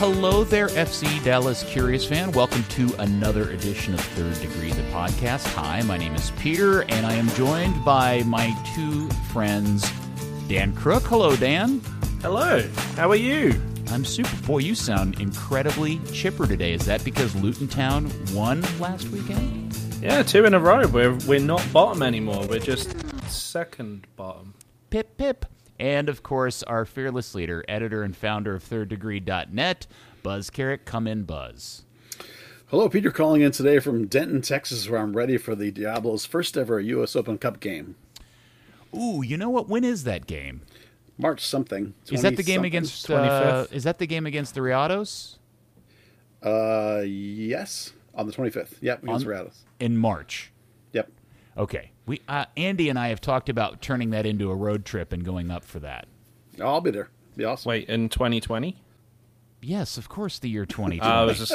Hello there, FC Dallas Curious fan. Welcome to another edition of Third Degree, the podcast. Hi, my name is Peter, and I am joined by my two friends, Dan Crook. Hello, Dan. Hello. How are you? I'm super. Boy, you sound incredibly chipper today. Is that because Luton Town won last weekend? Yeah, two in a row. We're we're not bottom anymore. We're just second bottom. Pip pip. And of course, our fearless leader, editor and founder of ThirdDegree.net, Buzz Carrick. Come in, Buzz. Hello, Peter calling in today from Denton, Texas, where I'm ready for the Diablos' first ever U.S. Open Cup game. Ooh, you know what? When is that game? March something. Is that the game against? Uh, is that the game against the Rayados? Uh, yes, on the 25th. Yep, against On- Rayados. In March. Yep. Okay. We uh, Andy and I have talked about turning that into a road trip and going up for that. I'll be there. Be awesome. Wait, in 2020? Yes, of course, the year 2020. I was just.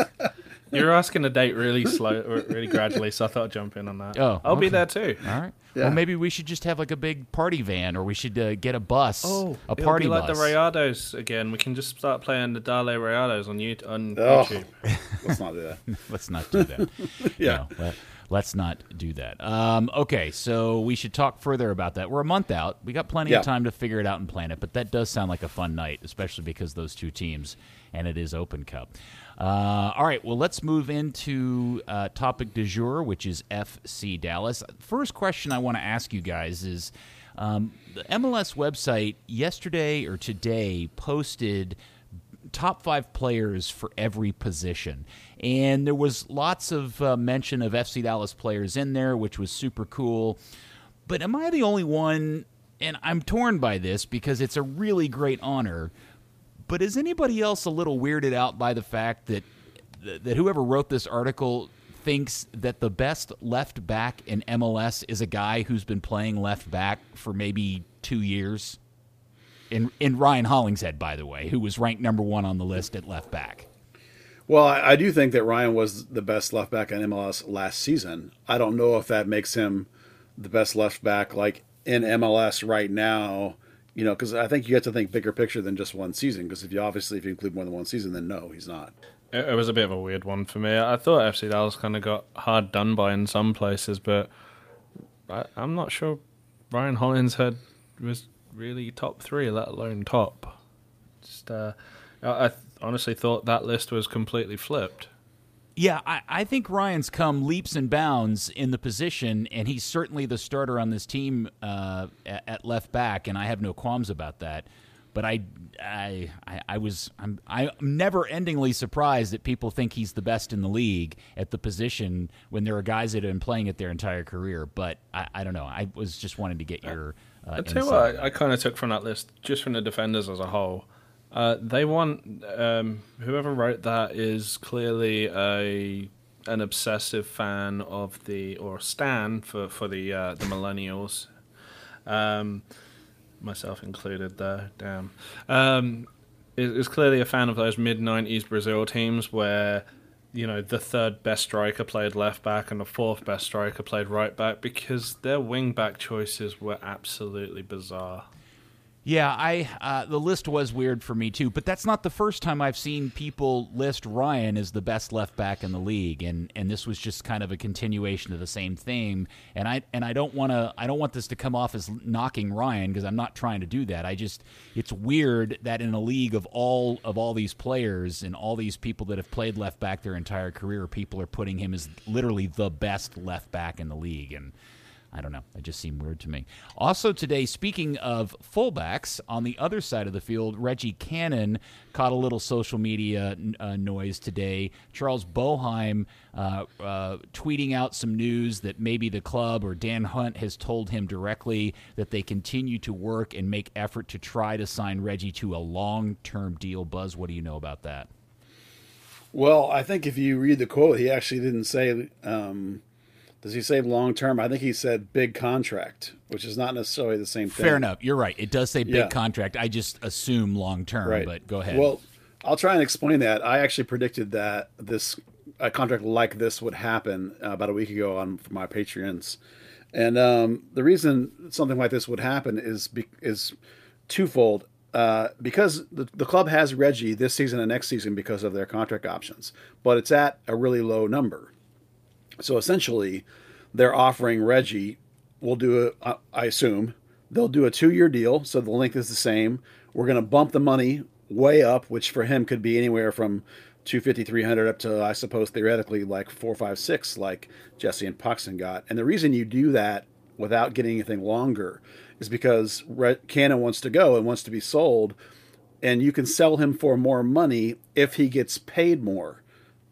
You're asking the date really slow, really gradually, so I thought I'd jump in on that. Oh, I'll be there too. All right. Yeah. Well, maybe we should just have like a big party van, or we should uh, get a bus. a Oh, It'll party be like bus. the Rayados again. We can just start playing the Dale Rayados on, you- on Oh. YouTube. Let's not do that. Let's not do that. Yeah. No, let, us not do that. Um, okay, so we should talk further about that. We're a month out. We got plenty Yeah. of time to figure it out and plan it, but that does sound like a fun night, especially because those two teams, and it is Open Cup. Uh, all right, well, let's move into uh, topic du jour, which is FC Dallas. First question I want to ask you guys is um, the MLS website yesterday or today posted top five players for every position. And there was lots of uh, mention of FC Dallas players in there, which was super cool. But am I the only one? And I'm torn by this because it's a really great honor. But is anybody else a little weirded out by the fact that that whoever wrote this article thinks that the best left back in MLS is a guy who's been playing left back for maybe two years? In in Ryan Hollingshead, by the way, who was ranked number one on the list at left back. Well, I, I do think that Ryan was the best left back in MLS last season. I don't know if that makes him the best left back like in MLS right now. You know, because I think you have to think bigger picture than just one season. Because if you obviously if you include more than one season, then no, he's not. It, it was a bit of a weird one for me. I thought FC Dallas kind of got hard done by in some places, but I, I'm not sure Ryan Hollingshead was really top three, let alone top. Just, uh, I, I honestly thought that list was completely flipped. Yeah, I, I think Ryan's come leaps and bounds in the position, and he's certainly the starter on this team uh, at, left back, and I have no qualms about that. But I, I, I, was, I'm, I'm never-endingly surprised that people think he's the best in the league at the position when there are guys that have been playing it their entire career. But I, I don't know. I was just wanting to get your. Uh, I'll tell you what, I, I kind of took from that list, just from the defenders as a whole. Uh, they want um, whoever wrote that is clearly a an obsessive fan of the or stan for for the uh, the millennials, um, myself included. There, damn, um, is, is clearly a fan of those mid '90s Brazil teams where you know the third best striker played left back and the fourth best striker played right back because their wing back choices were absolutely bizarre. Yeah, I uh, the list was weird for me too, but that's not the first time I've seen people list Ryan as the best left back in the league, and and this was just kind of a continuation of the same theme. And I and I don't want to I don't want this to come off as knocking Ryan because I'm not trying to do that. I just it's weird that in a league of all of all these players and all these people that have played left back their entire career, people are putting him as literally the best left back in the league, and. I don't know. It just seemed weird to me. Also, today, speaking of fullbacks, on the other side of the field, Reggie Cannon caught a little social media uh, noise today. Charles Boehm uh, uh, tweeting out some news that maybe the club or Dan Hunt has told him directly that they continue to work and make effort to try to sign Reggie to a long term deal. Buzz, what do you know about that? Well, I think if you read the quote, he actually didn't say. Um, does he say long term? I think he said big contract, which is not necessarily the same thing. Fair enough. You're right. It does say big Yeah. contract. I just assume long term, Right. but go ahead. Well, I'll try and explain that. I actually predicted that this a contract like this would happen uh, about a week ago on for my Patreons, and um, the reason something like this would happen is be, is twofold. uh, because the, the club has Reggie this season and next season because of their contract options, but it's at a really low number. So essentially, they're offering Reggie. We'll do a, I assume they'll do a two-year deal, so the length is the same. We're going to bump the money way up, which for him could be anywhere from 250, 300 up to, I suppose, theoretically like four, five, six, like Jesse and Paxton got. And the reason you do that without getting anything longer is because Cannon wants to go and wants to be sold, and you can sell him for more money if he gets paid more.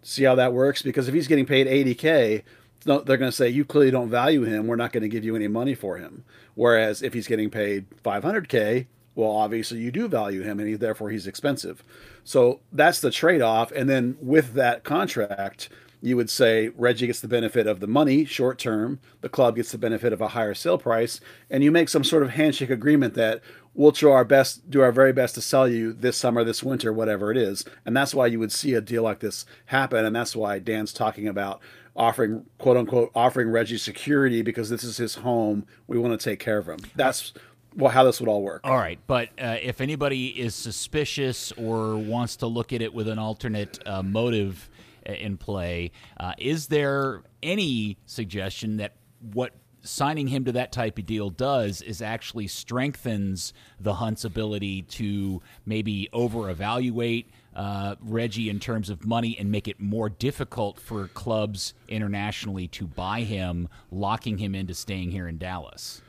See how that works? Because if he's getting paid 80K, they're going to say, You clearly don't value him. We're not going to give you any money for him. Whereas if he's getting paid 500K, well, obviously you do value him and he, therefore he's expensive. So that's the trade off. And then with that contract, you would say Reggie gets the benefit of the money short term, the club gets the benefit of a higher sale price, and you make some sort of handshake agreement that we'll try our best, do our very best to sell you this summer, this winter, whatever it is. And that's why you would see a deal like this happen. And that's why Dan's talking about offering, quote unquote, offering Reggie security because this is his home. We want to take care of him. That's well, how this would all work. All right, but uh, if anybody is suspicious or wants to look at it with an alternate uh, motive uh, in play, uh, is there any suggestion that what signing him to that type of deal does is actually strengthens the Hunt's ability to maybe over evaluate uh, Reggie in terms of money and make it more difficult for clubs internationally to buy him, locking him into staying here in Dallas?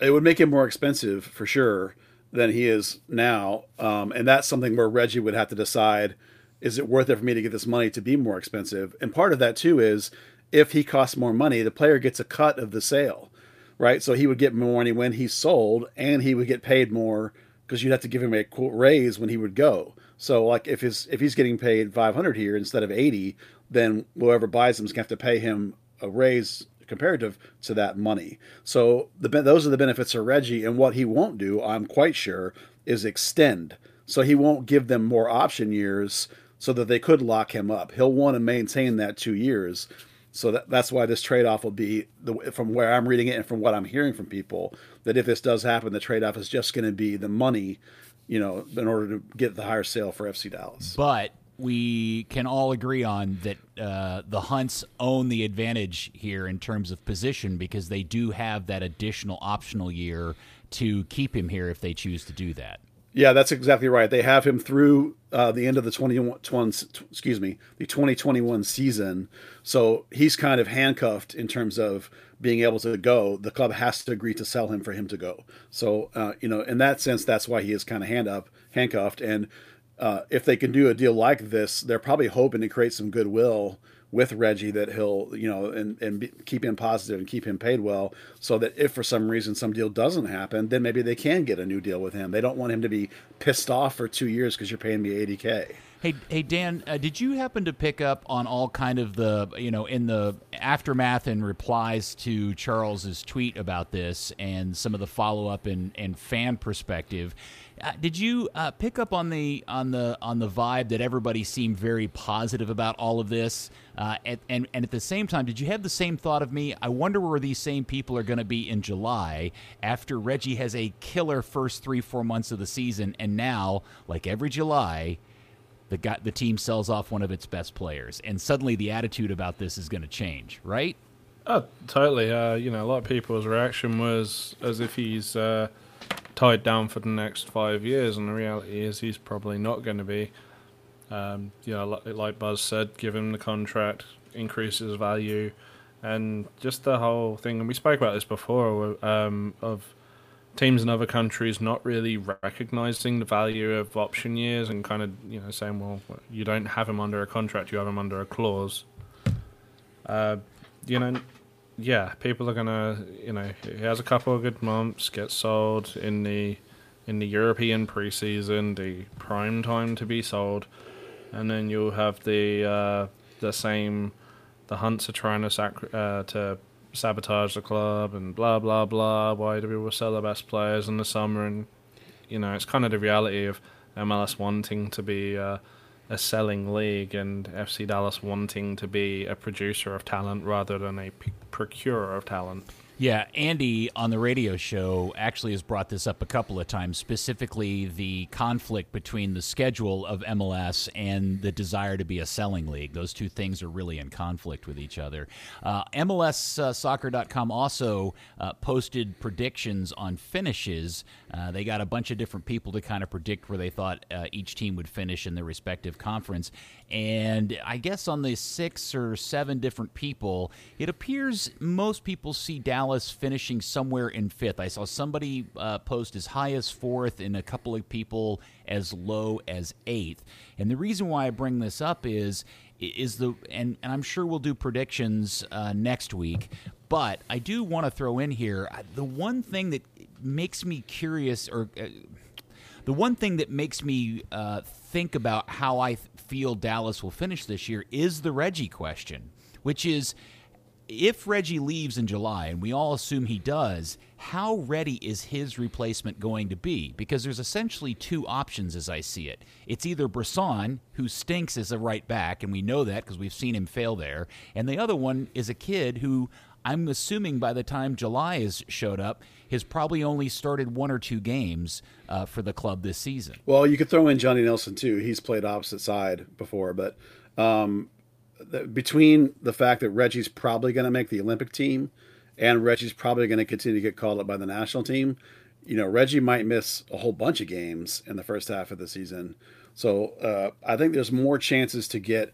it would make him more expensive for sure than he is now. Um, and that's something where Reggie would have to decide is it worth it for me to get this money to be more expensive? And part of that too is if he costs more money, the player gets a cut of the sale, right? So he would get more money when he's sold and he would get paid more because you'd have to give him a quote raise when he would go. So like if his if he's getting paid 500 here instead of 80, then whoever buys him is going to have to pay him a raise comparative to that money. So the, those are the benefits of Reggie. And what he won't do, I'm quite sure, is extend. So he won't give them more option years so that they could lock him up. He'll want to maintain that two years. So that, that's why this trade off will be, the, from where I'm reading it and from what I'm hearing from people, that if this does happen, the trade off is just going to be the money, you know, in order to get the higher sale for FC Dallas. But we can all agree on that uh, the Hunts own the advantage here in terms of position because they do have that additional optional year to keep him here if they choose to do that. Yeah, that's exactly right. They have him through uh, the end of the 21, excuse me, the 2021 season. So he's kind of handcuffed in terms of being able to go. The club has to agree to sell him for him to go. So, uh, you know, in that sense, that's why he is kind of hand up, handcuffed. And uh, if they can do a deal like this, they're probably hoping to create some goodwill with Reggie that he'll, you know, and, and be, keep him positive and keep him paid well so that if for some reason some deal doesn't happen, then maybe they can get a new deal with him. They don't want him to be pissed off for two years because you're paying me 80K. Hey, hey, Dan, uh, did you happen to pick up on all kind of the, you know, in the aftermath and replies to Charles's tweet about this and some of the follow up and, and fan perspective? Uh, did you uh, pick up on the on the on the vibe that everybody seemed very positive about all of this? Uh, and, and and at the same time, did you have the same thought of me? I wonder where these same people are going to be in July after Reggie has a killer first three four months of the season, and now, like every July, the guy, the team sells off one of its best players, and suddenly the attitude about this is going to change, right? Oh, totally. Uh, you know, a lot of people's reaction was as if he's uh, tied down for the next five years, and the reality is he's probably not going to be. Um, you know, like, Buzz said, give him the contract, increase his value, and just the whole thing. And we spoke about this before um, of teams in other countries not really recognizing the value of option years and kind of you know saying, well, you don't have him under a contract, you have him under a clause. Uh, you know, yeah, people are gonna, you know, he has a couple of good months, gets sold in the in the European preseason, the prime time to be sold, and then you'll have the uh, the same. The Hunts are trying to sac- uh, to sabotage the club and blah blah blah. Why do we sell the best players in the summer? And you know, it's kind of the reality of MLS wanting to be. Uh, a selling league and FC Dallas wanting to be a producer of talent rather than a procurer of talent. Yeah, Andy on the radio show actually has brought this up a couple of times, specifically the conflict between the schedule of MLS and the desire to be a selling league. Those two things are really in conflict with each other. Uh, MLSsoccer.com also uh, posted predictions on finishes. Uh, they got a bunch of different people to kind of predict where they thought uh, each team would finish in their respective conference. And I guess on the six or seven different people, it appears most people see Dallas Dallas finishing somewhere in fifth. I saw somebody uh, post as high as fourth and a couple of people as low as eighth. And the reason why I bring this up is is the and, and I'm sure we'll do predictions uh, next week. But I do want to throw in here uh, the one thing that makes me curious or. Uh, the one thing that makes me uh, think about how I feel Dallas will finish this year is the Reggie question, which is if Reggie leaves in July, and we all assume he does, how ready is his replacement going to be? Because there's essentially two options as I see it. It's either Bressan, who stinks as a right back, and we know that because we've seen him fail there, and the other one is a kid who I'm assuming by the time July has showed up, has probably only started one or two games uh, for the club this season. Well, you could throw in Johnny Nelson too. He's played opposite side before, but um, between the fact that Reggie's probably going to make the Olympic team and Reggie's probably going to continue to get called up by the national team, you know, Reggie might miss a whole bunch of games in the first half of the season. So uh, I think there's more chances to get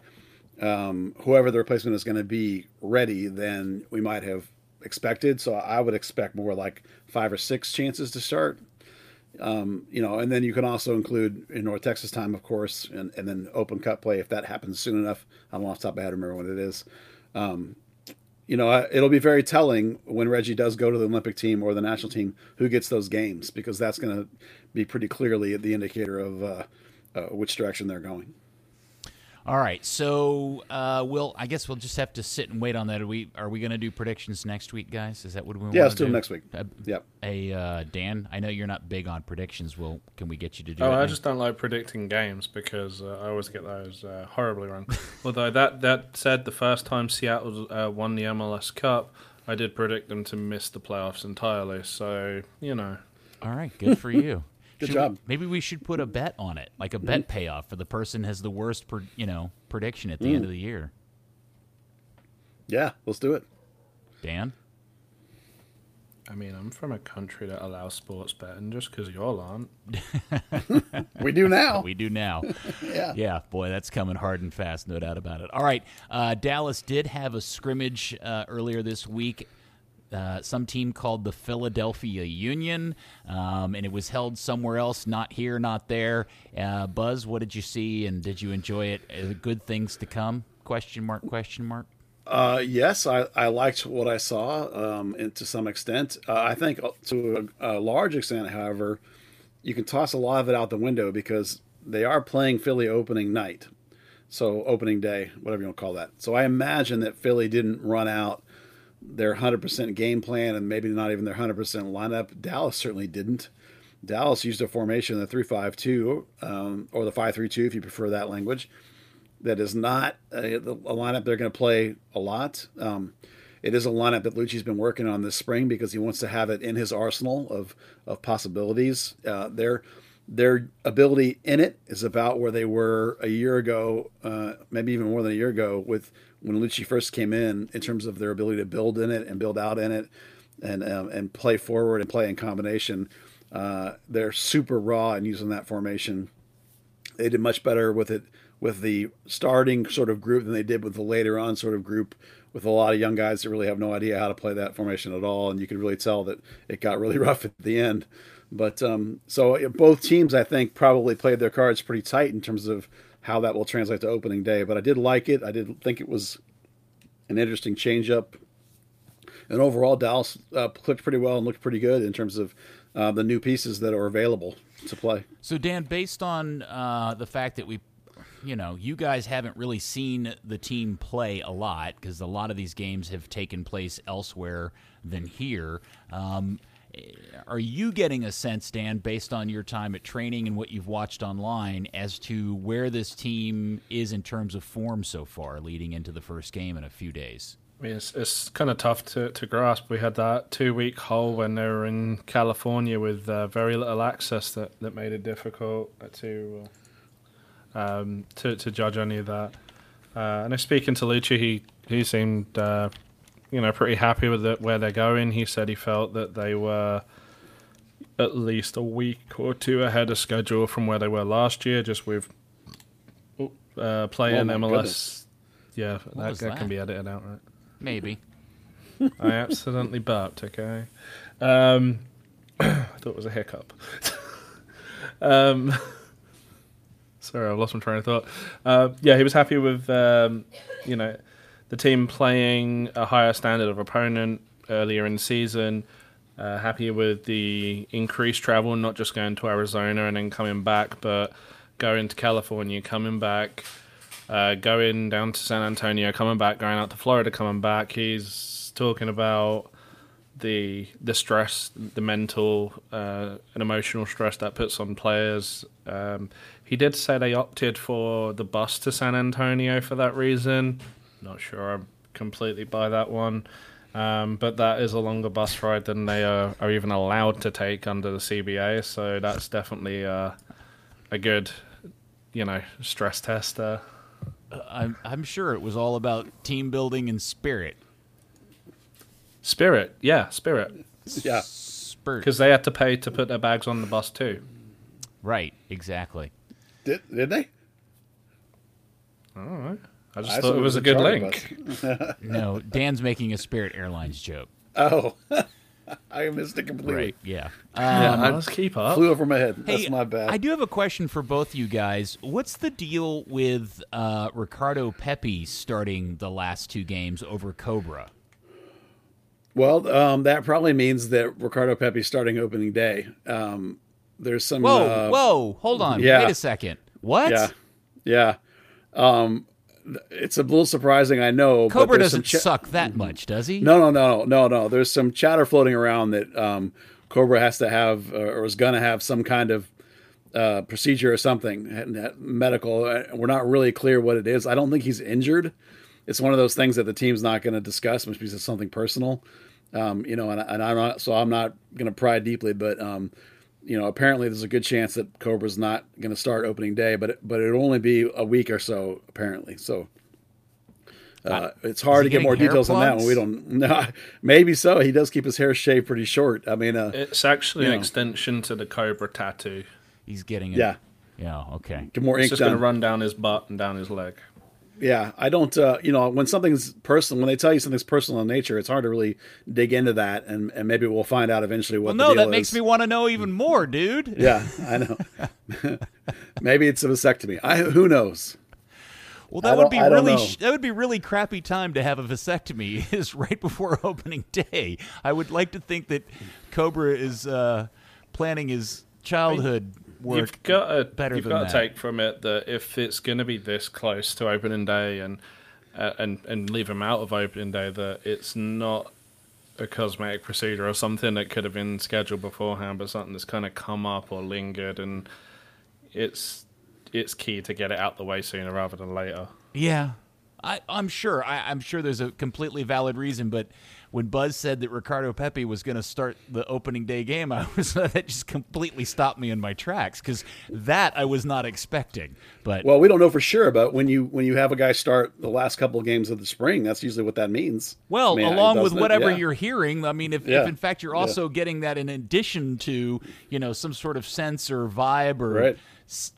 um, whoever the replacement is going to be ready than we might have expected. So I would expect more like five or six chances to start. Um, you know, and then you can also include in North Texas time, of course, and, and then Open Cup play if that happens soon enough. I don't off the top of my head remember when it is. Um, you know, it'll be very telling when Reggie does go to the Olympic team or the national team who gets those games because that's going to be pretty clearly the indicator of uh, uh, which direction they're going. All right, so uh, we'll. I guess we'll just have to sit and wait on that. Are we are we going to do predictions next week, guys? Is that what we? Yeah, let's do, do next week. Uh, yep. Hey, uh, Dan, I know you're not big on predictions. Well, can we get you to do? Oh, I just don't like predicting games because uh, I always get those uh, horribly wrong. Although that that said, the first time Seattle uh, won the MLS Cup, I did predict them to miss the playoffs entirely. So you know. All right, good for you. Good should job. We, maybe we should put a bet on it, like a bet mm-hmm. payoff for the person has the worst, per, you know, prediction at the mm. end of the year. Yeah, let's do it. Dan. I mean, I'm from a country that allows sports betting just because y'all aren't. we do now. we do now. yeah. Yeah, boy, that's coming hard and fast, no doubt about it. All right. Uh, Dallas did have a scrimmage uh, earlier this week uh, some team called the Philadelphia Union, um, and it was held somewhere else, not here, not there. Uh, Buzz, what did you see, and did you enjoy it? Uh, good things to come? Question mark? Question mark? Uh, yes, I, I liked what I saw um, and to some extent. Uh, I think uh, to a, a, large extent, however, you can toss a lot of it out the window because they are playing Philly opening night. So, opening day, whatever you want to call that. So, I imagine that Philly didn't run out their 100% game plan and maybe not even their 100% lineup. Dallas certainly didn't. Dallas used a formation, the 352, um, or the 532 if you prefer that language, that is not a, a lineup they're going to play a lot. Um, it is a lineup that Luchi's been working on this spring because he wants to have it in his arsenal of, of possibilities. Uh, their, their ability in it is about where they were a year ago, uh, maybe even more than a year ago, with when Luchi first came in, in terms of their ability to build in it and build out in it, and um, and play forward and play in combination. Uh, they're super raw in using that formation. They did much better with it with the starting sort of group than they did with the later on sort of group with a lot of young guys that really have no idea how to play that formation at all, and you could really tell that it got really rough at the end. But um, so both teams, I think, probably played their cards pretty tight in terms of how that will translate to opening day. But I did like it. I did think it was an interesting changeup. And overall, Dallas uh, clicked pretty well and looked pretty good in terms of uh, the new pieces that are available to play. So, Dan, based on uh, the fact that we, you know, you guys haven't really seen the team play a lot because a lot of these games have taken place elsewhere than here. Um, are you getting a sense, Dan, based on your time at training and what you've watched online, as to where this team is in terms of form so far, leading into the first game in a few days? I mean, it's, it's kind of tough to, to grasp. We had that two week hole when they were in California with uh, very little access that, that made it difficult to uh, um, to, to judge any of that. Uh, and I speaking to Luchi, he he seemed uh, you know pretty happy with it, where they're going. He said he felt that they were at least a week or two ahead of schedule from where they were last year, just with uh, playing Oh MLS. goodness. Yeah, that, that that? can be edited out, right? Maybe. I accidentally burped. Okay. Um, I thought it was a hiccup. um, sorry, I've lost my train of thought. Uh, yeah, he was happy with um, you know the team playing a higher standard of opponent earlier in the season. Uh, happy with the increased travel, not just going to Arizona and then coming back, but going to California, coming back, uh, going down to San Antonio, coming back, going out to Florida, coming back. He's talking about the the stress, the mental uh, and emotional stress that puts on players. Um, he did say they opted for the bus to San Antonio for that reason. Not sure I'm completely buy that one. Um, but that is a longer bus ride than they are, are even allowed to take under the CBA. So that's definitely uh, a good, you know, stress test there. I'm, I'm sure it was all about team building and spirit. Spirit, yeah, spirit, Yeah. Spirit. because they had to pay to put their bags on the bus too. Right, exactly. Did, did they? All right, I just I thought thought it was a a good link. No, Dan's making a Spirit Airlines joke. Oh, I missed it completely. Right, yeah. Yeah, Um, let's keep up. Flew over my head. Hey, That's my bad. I do have a question for both you guys. What's the deal with uh, Ricardo Pepi starting the last two games over Cobra? Well, um, that probably means that Ricardo Pepi's starting opening day. Um, there's some. Whoa, uh, whoa, hold on. yeah. Wait a second. What? Yeah, yeah. Um, th- it's a little surprising, I know. Cobra doesn't cha- suck that much, does he? No, no, no, no, no. There's some chatter floating around that um, Cobra has to have, uh, or is going to have, some kind of uh, procedure or something medical. Uh, We're not really clear what it is. I don't think he's injured. It's one of those things that the team's not going to discuss because it's something personal. Um, you know, and, and I'm not, so I'm not going to pry deeply, but um, you know, apparently there's a good chance that Cobra's not going to start opening day, but it, but it'll only be a week or so apparently. So uh, it's hard to get more getting hair details on that one. We don't. know. maybe so. He does keep his hair shaved pretty short. I mean, uh, It's actually an know. extension to the Cobra tattoo. He's getting it. yeah, Yeah, okay. get more It's ink just going to done. run down his butt and down his leg. Yeah, I don't. Uh, you know, when something's personal, when they tell you something's personal in nature, it's hard to really dig into that, and, and maybe we'll find out eventually what. Well, the no, deal that makes is. me want to know even more, dude. Yeah, I know. maybe it's a vasectomy. I who knows. Well, that would be really sh- that would be really crappy time to have a vasectomy is right before opening day. I would like to think that Cobra is uh, planning his childhood work. You've got to better you've got to that. take from it that if it's going to be this close to opening day and uh, and and leave them out of opening day, that it's not a cosmetic procedure or something that could have been scheduled beforehand, but something that's kind of come up or lingered, and it's it's key to get it out the way sooner rather than later. Yeah, I, I'm sure. I, I'm sure there's a completely valid reason. But when Buzz said that Ricardo Pepi was going to start the opening day game, I was that just completely stopped me in my tracks because that I was not expecting. But Well, we don't know for sure, but when you when you have a guy start the last couple of games of the spring, that's usually what that means. Well, I mean, along with whatever Yeah. you're hearing, I mean, if, Yeah. if in fact you're Yeah. also getting that in addition to, you know, some sort of sense or vibe or, Right.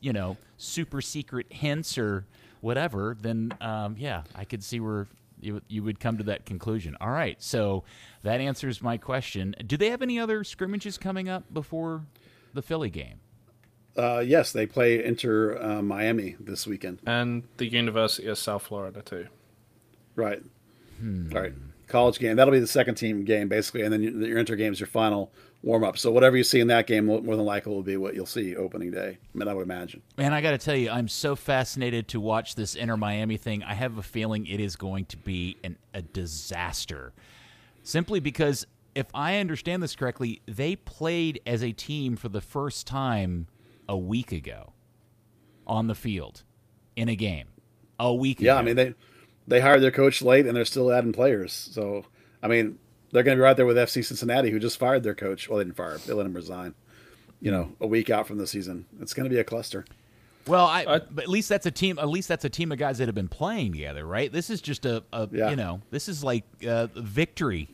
you know, super secret hints or whatever, then um, yeah, I could see where you, you would come to that conclusion. All right, so that answers my question. Do they have any other scrimmages coming up before the Philly game? Uh, yes, they play Inter uh, Miami this weekend. And the University of South Florida too. Right. Hmm. All right. College game. That'll be the second team game, basically, and then your, your inter game is your final warm up. So whatever you see in that game, more than likely will be what you'll see opening day. I mean, I would imagine. Man, I got to tell you, I'm so fascinated to watch this Inter Miami thing. I have a feeling it is going to be an, a disaster. Simply because, if I understand this correctly, they played as a team for the first time a week ago on the field in a game. A week Yeah, ago. I mean they they hired their coach late, and they're still adding players. So, I mean, they're going to be right there with FC Cincinnati, who just fired their coach. Well, they didn't fire him; they let him resign. You know, a week out from the season, it's going to be a cluster. Well, I, I, but at least that's a team. At least that's a team of guys that have been playing together, right? This is just a, a yeah. you know, this is like uh, victory.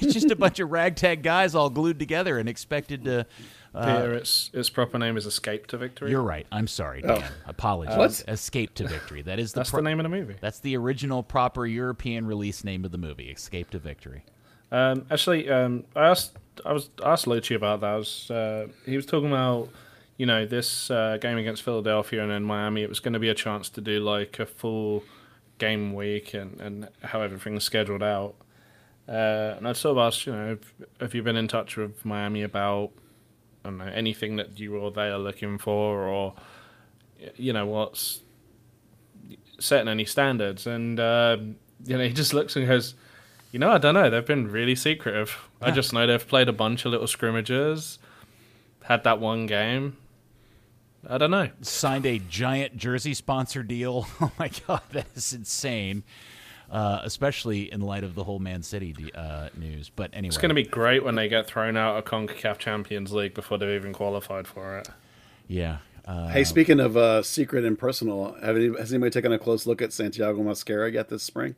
it's just a bunch of ragtag guys all glued together and expected to. Uh, Peter, its its proper name is Escape to Victory. You're right. I'm sorry, Dan. Oh. Apologies. Escape to Victory. That is the that's pro- the name of the movie. That's the original proper European release name of the movie. Escape to Victory. Um, actually, um, I asked I was asked Luchi about that. Was, uh, he was talking about you know, this uh, game against Philadelphia and then Miami, it was going to be a chance to do like a full game week and, and how everything's scheduled out. Uh, and I'd sort of asked, you know, have, have, you been in touch with Miami about, I don't know, anything that you or they are looking for or, you know, what's setting any standards? And, uh, you know, he just looks and goes, you know, I don't know. They've been really secretive. Yeah. I just know they've played a bunch of little scrimmages, had that one game, I don't know. Signed a giant jersey sponsor deal. Oh my god, that is insane. Uh, especially in light of the whole Man City uh, news. But anyway, it's going to be great when they get thrown out of Concacaf Champions League before they've even qualified for it. Yeah. Uh, hey, speaking of uh, secret and personal, any, has anybody taken a close look at Santiago Mosquera yet this spring?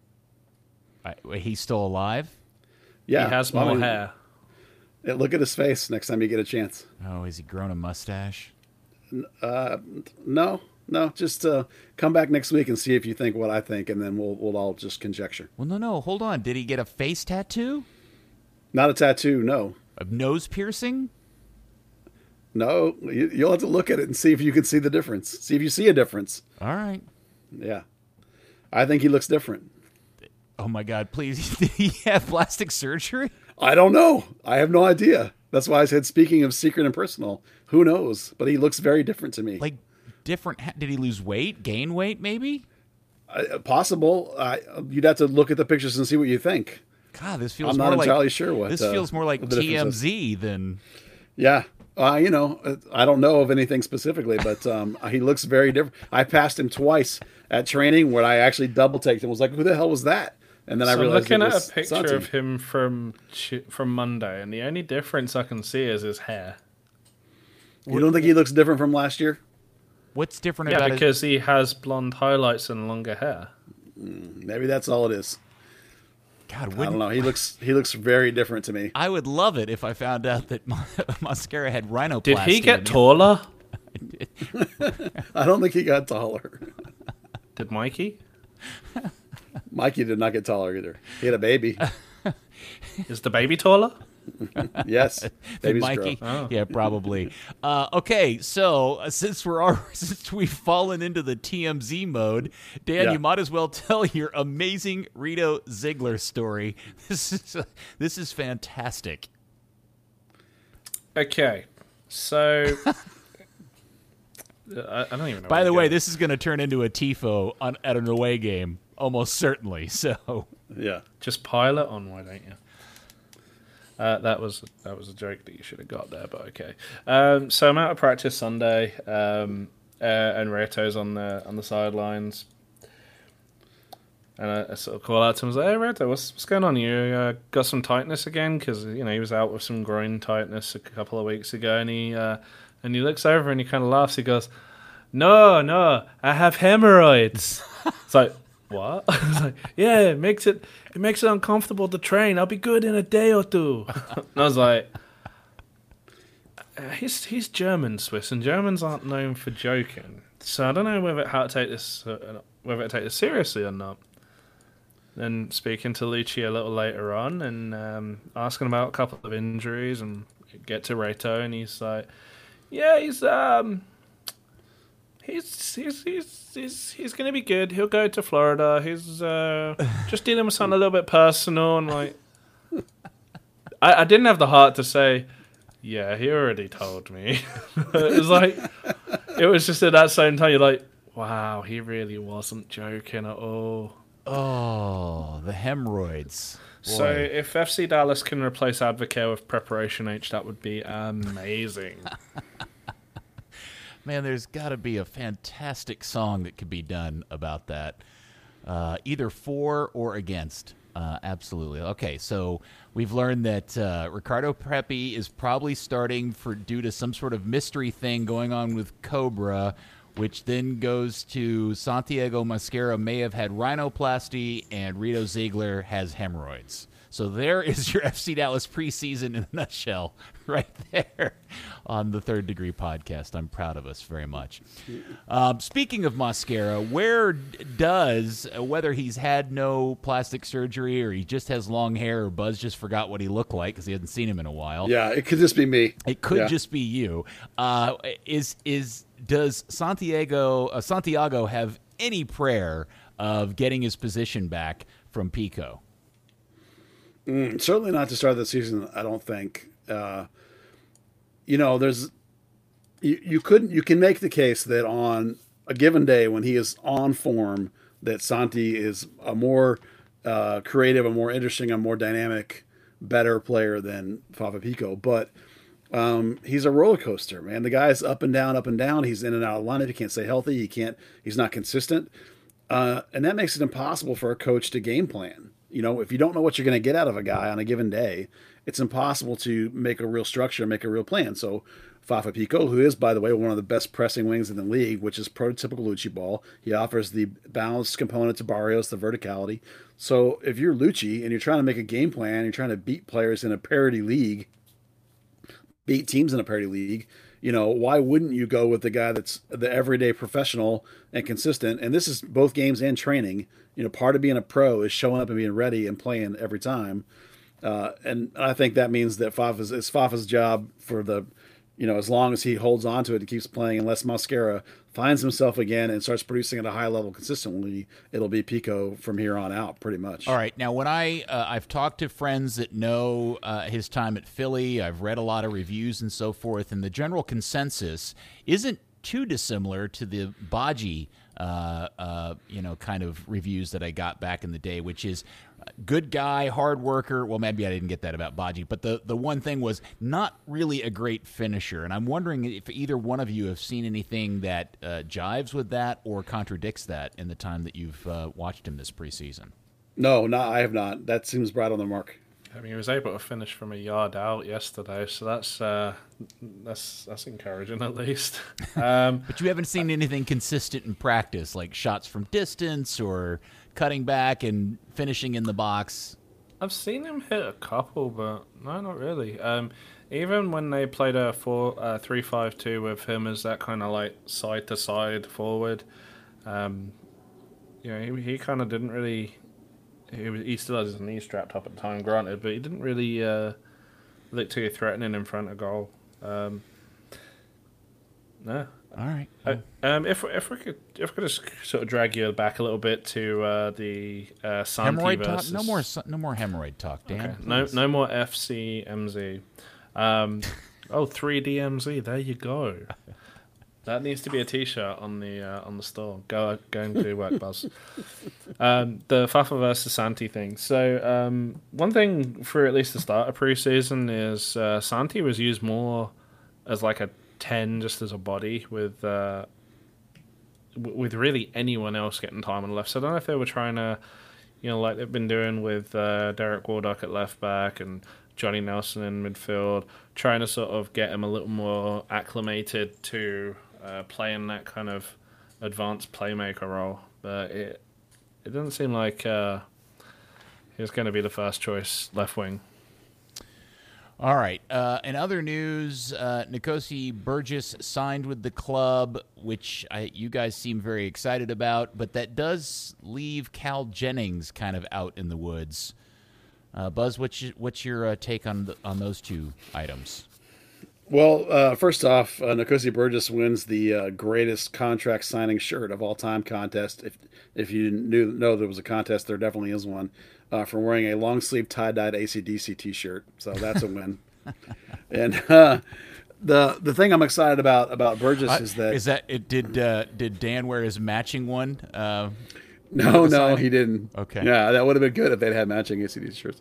I, he's still alive. Yeah, he has more well, hair. Look at his face next time you get a chance. Oh, has he grown a mustache? Uh, no, no. Just uh, come back next week and see if you think what I think, and then we'll we'll all just conjecture. Well, no, no. Hold on. Did he get a face tattoo? Not a tattoo. No. A nose piercing? No. You, you'll have to look at it and see if you can see the difference. See if you see a difference. All right. Yeah. I think he looks different. Oh my God! Please, did he have plastic surgery? I don't know. I have no idea. That's why I said, speaking of secret and personal, who knows? But he looks very different to me. Like different? Did he lose weight? Gain weight? Maybe. Uh, possible. Uh, you'd have to look at the pictures and see what you think. God, this feels. I'm not entirely like, sure what. This uh, feels more like TMZ than. Yeah, uh, you know, uh, I don't know of anything specifically, but um, he looks very different. I passed him twice at training where I actually double taked him. Was like, who the hell was that? And then so I realized I'm looking at a picture Santi. of him from from Monday, and the only difference I can see is his hair. You don't think he looks different from last year? What's different yeah, about because he has blonde highlights and longer hair. Mm, maybe that's all it is. God, I don't know. He looks he looks very different to me. I would love it if I found out that Mosquera had rhinoplasty. Did he get taller? I don't think he got taller. Did Mikey? Mikey did not get taller either. He had a baby. Is the baby taller? yes, Mikey. Oh. Yeah, probably. Uh, okay, so uh, since we're all, since we've fallen into the TMZ mode, Dan, yeah. you might as well tell your amazing Reto Ziegler story. This is uh, this is fantastic. Okay, so. I, I don't even know. By the way, this is going to turn into a tifo on, at an away game almost certainly. So yeah, just pile it on. Why don't you? Uh, that was that was a joke that you should have got there, but okay. Um, so I'm out of practice Sunday, um, uh, and Reto's on the on the sidelines, and I, I, sort of call out to him, I was like, "Hey, Reto, what's what's going on? You uh, got some tightness again? Because you know he was out with some groin tightness a couple of weeks ago, and he uh, and he looks over and he kind of laughs. He goes, "No, no, I have hemorrhoids." it's like what? like, yeah, it makes it it makes it uncomfortable to train. I'll be good in a day or two. and I was like, uh, he's he's German Swiss, and Germans aren't known for joking. So I don't know whether how to take this uh, whether to take this seriously or not. Then speaking to Luchi a little later on and um, asking about a couple of injuries and get to Reto, and he's like, yeah, he's um he's he's he's he's, he's going to be good. He'll go to Florida. He's uh, just dealing with something a little bit personal and like. I, I didn't have the heart to say, yeah, he already told me. it was like, it was just at that same time you're like, wow, he really wasn't joking at all. Oh, the hemorrhoids. Boy. So if FC Dallas can replace Advocare with Preparation H, that would be amazing. man, there's got to be a fantastic song that could be done about that. uh, either for or against. Uh, absolutely. Okay, so we've learned that uh, Ricardo Pepi is probably starting for due to some sort of mystery thing going on with Cobra, which then goes to Santiago Mosquera may have had rhinoplasty and Reto Ziegler has hemorrhoids. So there is your FC Dallas preseason in a nutshell, right there on the Third Degree podcast. I'm proud of us very much. Um, speaking of Mosquera, where does whether he's had no plastic surgery or he just has long hair or Buzz just forgot what he looked like because he hadn't seen him in a while? Yeah, it could just be me. It could Yeah. just be you. Uh, is is does Santiago uh, Santiago have any prayer of getting his position back from Picault? Certainly not to start the season. I don't think. Uh, you know, there's you, you couldn't you can make the case that on a given day when he is on form that Santi is a more uh, creative, a more interesting, a more dynamic, better player than Fafa Picault. But um, he's a roller coaster, man. The guy's up and down, up and down. He's in and out of lineup. He can't stay healthy. He can't. He's not consistent, uh, and that makes it impossible for a coach to game plan. You know, if you don't know what you're going to get out of a guy on a given day, it's impossible to make a real structure, make a real plan. So, Fafa Picault, who is, by the way, one of the best pressing wings in the league, which is prototypical Luchi ball, he offers the balanced component to Barrios, the verticality. So, if you're Luchi and you're trying to make a game plan, you're trying to beat players in a parity league, beat teams in a parity league, you know, why wouldn't you go with the guy that's the everyday professional and consistent? And this is both games and training. You know, part of being a pro is showing up and being ready and playing every time. Uh, and I think that means that Fafa's it's Fafa's job for the, you know, as long as he holds on to it and keeps playing, unless Mosquera finds himself again and starts producing at a high level consistently, it'll be Picault from here on out, pretty much. All right. Now, when I uh, I've talked to friends that know uh, his time at Philly, I've read a lot of reviews and so forth, and the general consensus isn't too dissimilar to the Badji, uh, uh, you know, kind of reviews that I got back in the day, which is good guy, hard worker. Well, maybe I didn't get that about Badji, but the the one thing was not really a great finisher. And I'm wondering if either one of you have seen anything that uh, jives with that or contradicts that in the time that you've uh, watched him this preseason. No, not I have not. That seems right on the mark. I mean, he was able to finish from a yard out yesterday, so that's uh, that's that's encouraging at least. Um, But you haven't seen anything consistent in practice, like shots from distance or cutting back and finishing in the box. I've seen him hit a couple, but no, not really. Um, even when they played a four, uh, three, five, two with him as that kind of like side to side forward, um, you know, he, he kind of didn't really. He, was, he still has his knee strapped up at the time, granted, but he didn't really uh, look too threatening in front of goal. Um, no, All right. uh, um, if if we could if we could just sort of drag you back a little bit to uh, the uh, Santi hemorrhoid versus talk. No more. No more hemorrhoid talk, Dan. Okay. No, no more FCMZ. Um, oh, 3DMZ. There you go. That needs to be a T-shirt on the uh, on the store. Go going to work, Buzz. Um, the Fafa versus Santi thing. So um, one thing for at least the start of preseason is uh, Santi was used more as like a ten, just as a body with. Uh, w- with really anyone else getting time on the left, so I don't know if they were trying to you know, like they've been doing with uh, Derek Wardock at left back and Johnny Nelson in midfield, trying to sort of get him a little more acclimated to uh, playing that kind of advanced playmaker role. But it it doesn't seem like uh, he going to be the first choice left wing. All right. Uh, in other news, uh, Nkosi Burgess signed with the club, which I, you guys seem very excited about, but that does leave Cal Jennings kind of out in the woods. Uh, Buzz, what's your, what's your uh, take on the, on those two items? Well, uh, first off, uh, Nkosi Burgess wins the uh, greatest contract signing shirt of all time contest. If if you knew know there was a contest, there definitely is one uh, for wearing a long sleeve tie dyed ACDC t shirt. So that's a win. and uh, the the thing I'm excited about about Burgess is that Is that it? Did uh, did Dan wear his matching one? Uh, No, no, signing? he didn't. Okay. Yeah, that would have been good if they'd had matching ACD shirts.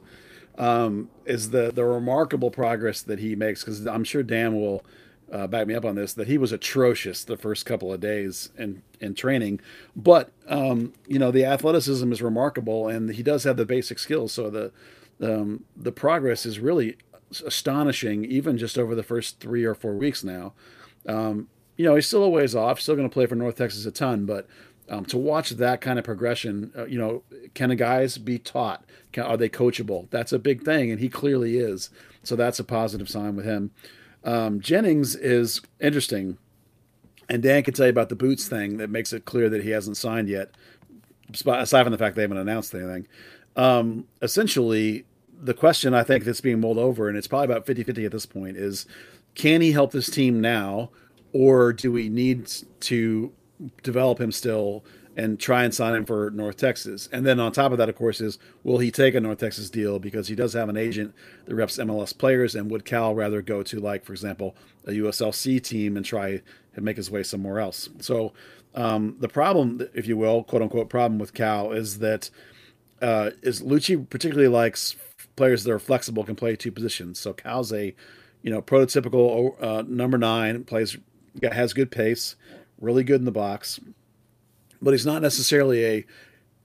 Um, is the the remarkable progress that he makes because I'm sure Dan will uh, back me up on this that he was atrocious the first couple of days in in training, but um, you know the athleticism is remarkable and he does have the basic skills. So the um, the progress is really astonishing, even just over the first three or four weeks now. Um, you know he's still a ways off, still going to play for North Texas a ton, but um, to watch that kind of progression, uh, you know, can guys be taught? Can, are they coachable? That's a big thing, and he clearly is. So that's a positive sign with him. Um, Jennings is interesting, and Dan can tell you about the boots thing that makes it clear that he hasn't signed yet. Aside from the fact they haven't announced anything, um, essentially the question I think that's being mulled over, and it's probably about 50-50 at this point, is can he help this team now, or do we need to develop him still and try and sign him for North Texas. And then on top of that, of course, is will he take a North Texas deal because he does have an agent that reps MLS players, and would Cal rather go to like, for example, a USLC team and try and make his way somewhere else? So um, the problem, if you will, quote unquote, problem with Cal is that uh, is Luchi particularly likes players that are flexible, can play two positions. So Cal's a you know prototypical uh, number nine, plays has good pace really good in the box, but he's not necessarily a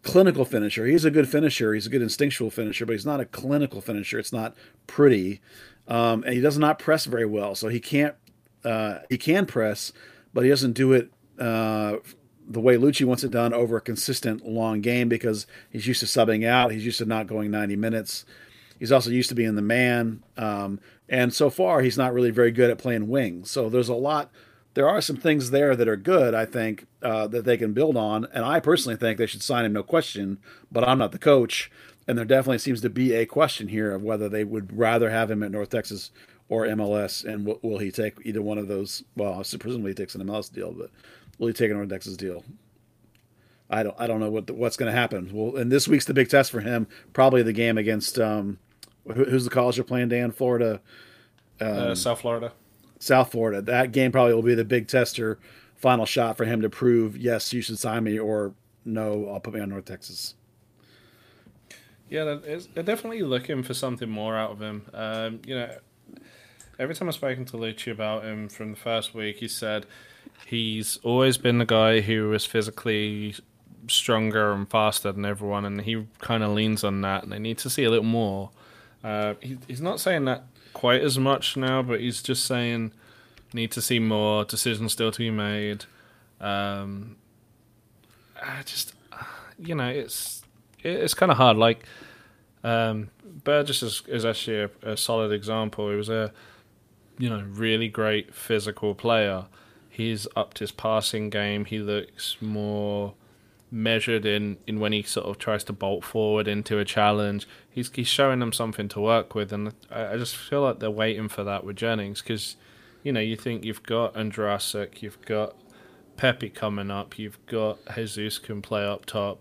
clinical finisher. He's a good finisher. He's a good instinctual finisher, but he's not a clinical finisher. It's not pretty, um, and he does not press very well. So he can't. Uh, he can press, but he doesn't do it uh, the way Luchi wants it done over a consistent long game because he's used to subbing out. He's used to not going 90 minutes. He's also used to being the man. Um, and so far, he's not really very good at playing wing. So there's a lot there are some things there that are good, I think, uh, that they can build on. And I personally think they should sign him, no question. But I'm not the coach, and there definitely seems to be a question here of whether they would rather have him at North Texas or MLS, and w- will he take either one of those? Well, presumably he takes an MLS deal, but will he take a North Texas deal? I don't. I don't know what the, what's going to happen. Well, and this week's the big test for him. Probably the game against um, who's the college you're playing, Dan? Florida. Um, uh, South Florida. South Florida. That game probably will be the big tester, final shot for him to prove yes, you should sign me, or no, I'll put me on North Texas. Yeah, they're definitely looking for something more out of him. Um, you know, every time I've spoken to Luchi about him from the first week, he said he's always been the guy who was physically stronger and faster than everyone, and he kind of leans on that. And they need to see a little more. Uh, he, he's not saying that quite as much now, but he's just saying need to see more decisions still to be made. Um, I just, you know, it's it's kind of hard. Like um, Burgess is, is actually a, a solid example. He was a you know really great physical player. He's upped his passing game. He looks more measured in, in when he sort of tries to bolt forward into a challenge. He's he's showing them something to work with, and I, I just feel like they're waiting for that with Jennings because, you know, you think you've got Ondrasek, you've got Pepi coming up, you've got Jesus can play up top,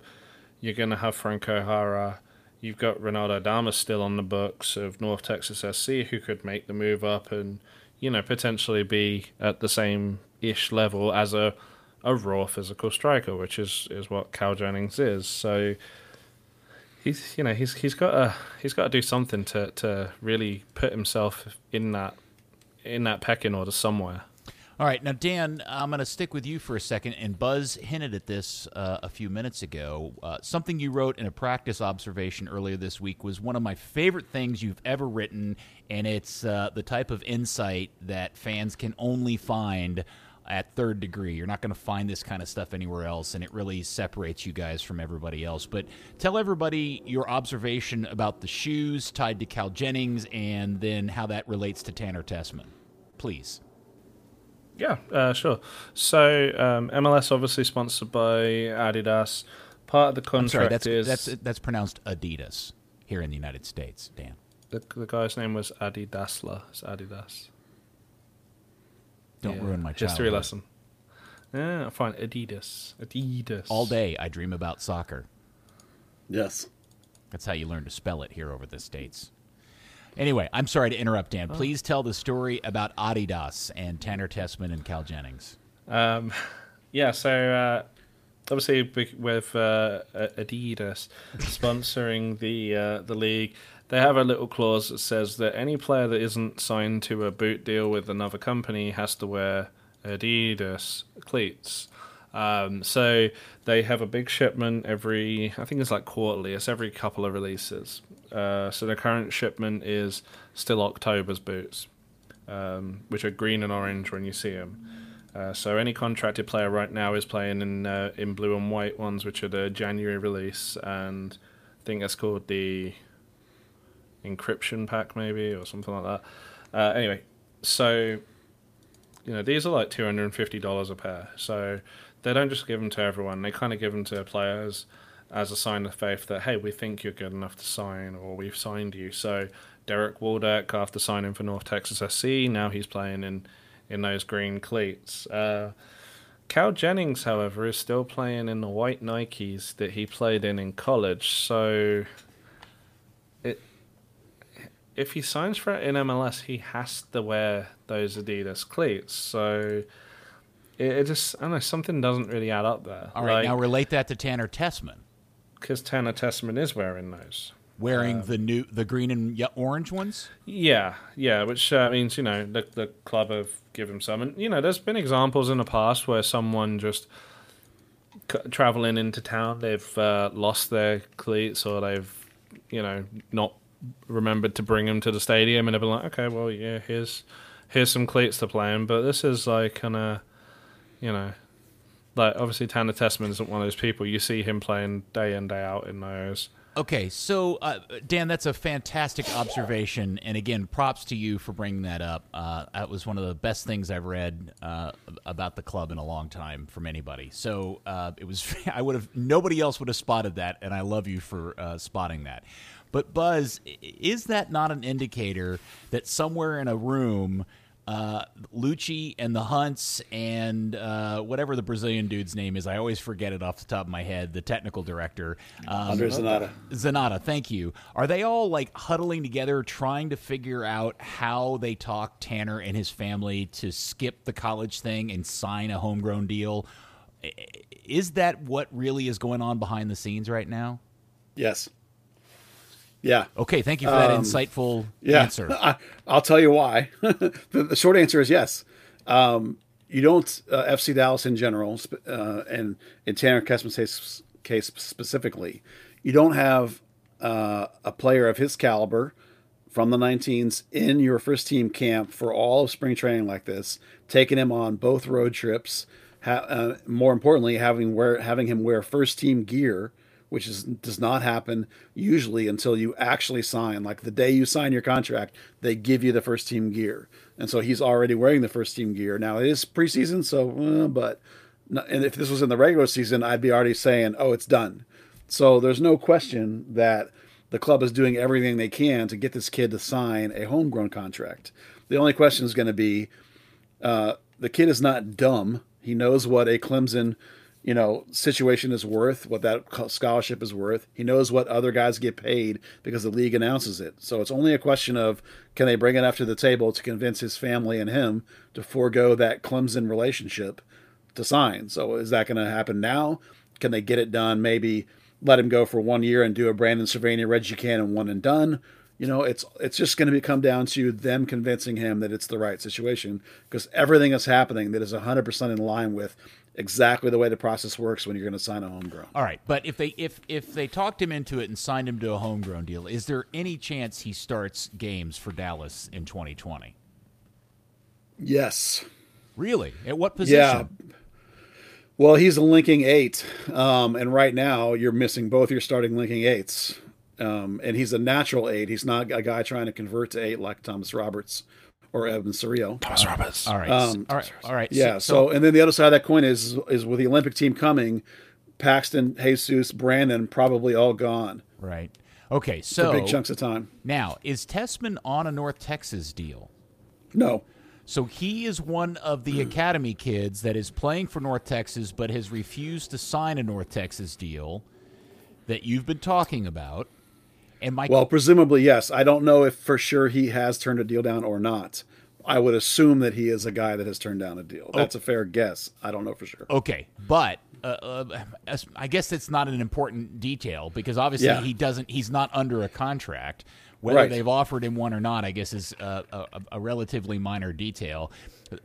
you're gonna have Franco Jara. You've got Ronaldo Damus still on the books of North Texas SC who could make the move up and, you know, potentially be at the same ish level as a a raw physical striker, which is, is what Cal Jennings is. So he's you know he's he's got to he's got to do something to to really put himself in that in that pecking order somewhere. All right, now Dan, I'm going to stick with you for a second. And Buzz hinted at this uh, a few minutes ago. Uh, something you wrote in a practice observation earlier this week was one of my favorite things you've ever written, and it's uh, the type of insight that fans can only find at third degree. You're not going to find this kind of stuff anywhere else, and it really separates you guys from everybody else. But tell everybody your observation about the shoes tied to Cal Jennings and then how that relates to Tanner Tessmann, please. Yeah, uh, sure. So um, MLS obviously sponsored by Adidas. Part of the contract sorry, that's, is that's that's pronounced Adidas here in the United States. Dan. The, the guy's name was Adidasler. It's Adidas. Don't yeah. ruin my childhood. history lesson. Yeah, fine. Adidas. Adidas. All day I dream about soccer. Yes. That's how you learn to spell it here over the states. Anyway, I'm sorry to interrupt, Dan. Oh. Please tell the story about Adidas and Tanner Tessmann and Cal Jennings. Um, yeah, so uh, obviously with uh, Adidas sponsoring the uh, the league, they have a little clause that says that any player that isn't signed to a boot deal with another company has to wear Adidas cleats. Um, so they have a big shipment every, I think it's like quarterly. It's every couple of releases. Uh, so the current shipment is still October's boots, um, which are green and orange when you see them. Uh, so any contracted player right now is playing in uh, in blue and white ones, which are the January release, and I think that's called the encryption pack, maybe or something like that. Uh, anyway, so you know these are like two hundred and fifty dollars a pair. So they don't just give them to everyone; they kind of give them to players as a sign of faith that hey, we think you're good enough to sign, or we've signed you. So Derek Waldeck, after signing for North Texas SC, now he's playing in in those green cleats. Uh, Cal Jennings, however, is still playing in the white Nikes that he played in in college. So, if he signs for it in MLS, he has to wear those Adidas cleats. So, it, it just I don't know something doesn't really add up there. All right, like, now relate that to Tanner Tessmann. Because Tanner Tessmann is wearing those wearing um, the new the green and orange ones. Yeah, yeah, which uh, means you know the the club have given some, and you know there's been examples in the past where someone just c- traveling into town they've uh, lost their cleats or they've you know not remembered to bring him to the stadium, and they've been like, okay, well yeah, here's here's some cleats to play in, but this is like kind of you know like obviously Tanner Tessmann isn't one of those people. You see him playing day in day out in those. Okay, so uh, Dan, that's a fantastic observation, and again, props to you for bringing that up. Uh, that was one of the best things I've read uh, about the club in a long time from anybody. So uh, it was I would have nobody else would have spotted that, and I love you for uh, spotting that. But Buzz, is that not an indicator that somewhere in a room? Uh, Luchi and the Hunts and uh, whatever the Brazilian dude's name is. I always forget it off the top of my head. The technical director, um, Andre Zanotta. Zanotta, thank you. Are they all like huddling together, trying to figure out how they talk Tanner and his family to skip the college thing and sign a homegrown deal? Is that what really is going on behind the scenes right now? Yes. Yeah. Okay. Thank you for that um, insightful yeah, answer. I, will tell you why. the, the, short answer is yes. Um, you don't uh, FC Dallas in general, uh, and in Tanner Tessmann's case, case specifically, you don't have uh, a player of his caliber from the 19s in your first team camp for all of spring training like this, taking him on both road trips. Ha- uh, more importantly, having wear having him wear first team gear which is does not happen usually until you actually sign. Like the day you sign your contract, they give you the first team gear, and so he's already wearing the first team gear. Now it is preseason, so uh, but and if this was in the regular season, I'd be already saying, "Oh, it's done." So there's no question that the club is doing everything they can to get this kid to sign a homegrown contract. The only question is going to be, uh, the kid is not dumb. He knows what a Clemson you know situation is worth, what that scholarship is worth. He knows what other guys get paid because the league announces it. So it's only a question of can they bring enough to the table to convince his family and him to forego that Clemson relationship to sign. So is that going to happen now? Can they get it done? Maybe let him go for one year and do a Brandon Servania, Reggie Cannon one and done. You know, it's it's just going to come down to them convincing him that it's the right situation because everything is happening that is 100% in line with exactly the way the process works when you're going to sign a homegrown. All right, but if they if if they talked him into it and signed him to a homegrown deal, is there any chance he starts games for Dallas in 2020? Yes. Really? At what position? Yeah. Well, he's a linking eight, um, and right now you're missing both your starting linking eights. Um, and he's a natural eight. He's not a guy trying to convert to eight like Thomas Roberts or Edwin Cerrillo. Thomas Roberts. All right. Um, all right. All right. Yeah. So, so, and then the other side of that coin is is with the Olympic team coming, Paxton, Jesus, Brandon probably all gone. Right. Okay. So For big chunks of time. Now, is Tessmann on a North Texas deal? No. So he is one of the academy kids that is playing for North Texas, but has refused to sign a North Texas deal that you've been talking about. And well, presumably yes. I don't know if for sure he has turned a deal down or not. I would assume that he is a guy that has turned down a deal. That's oh. a fair guess. I don't know for sure. Okay, but uh, uh, I guess it's not an important detail because obviously yeah. he doesn't. He's not under a contract. Whether Right. they've offered him one or not, I guess, is a, a, a relatively minor detail.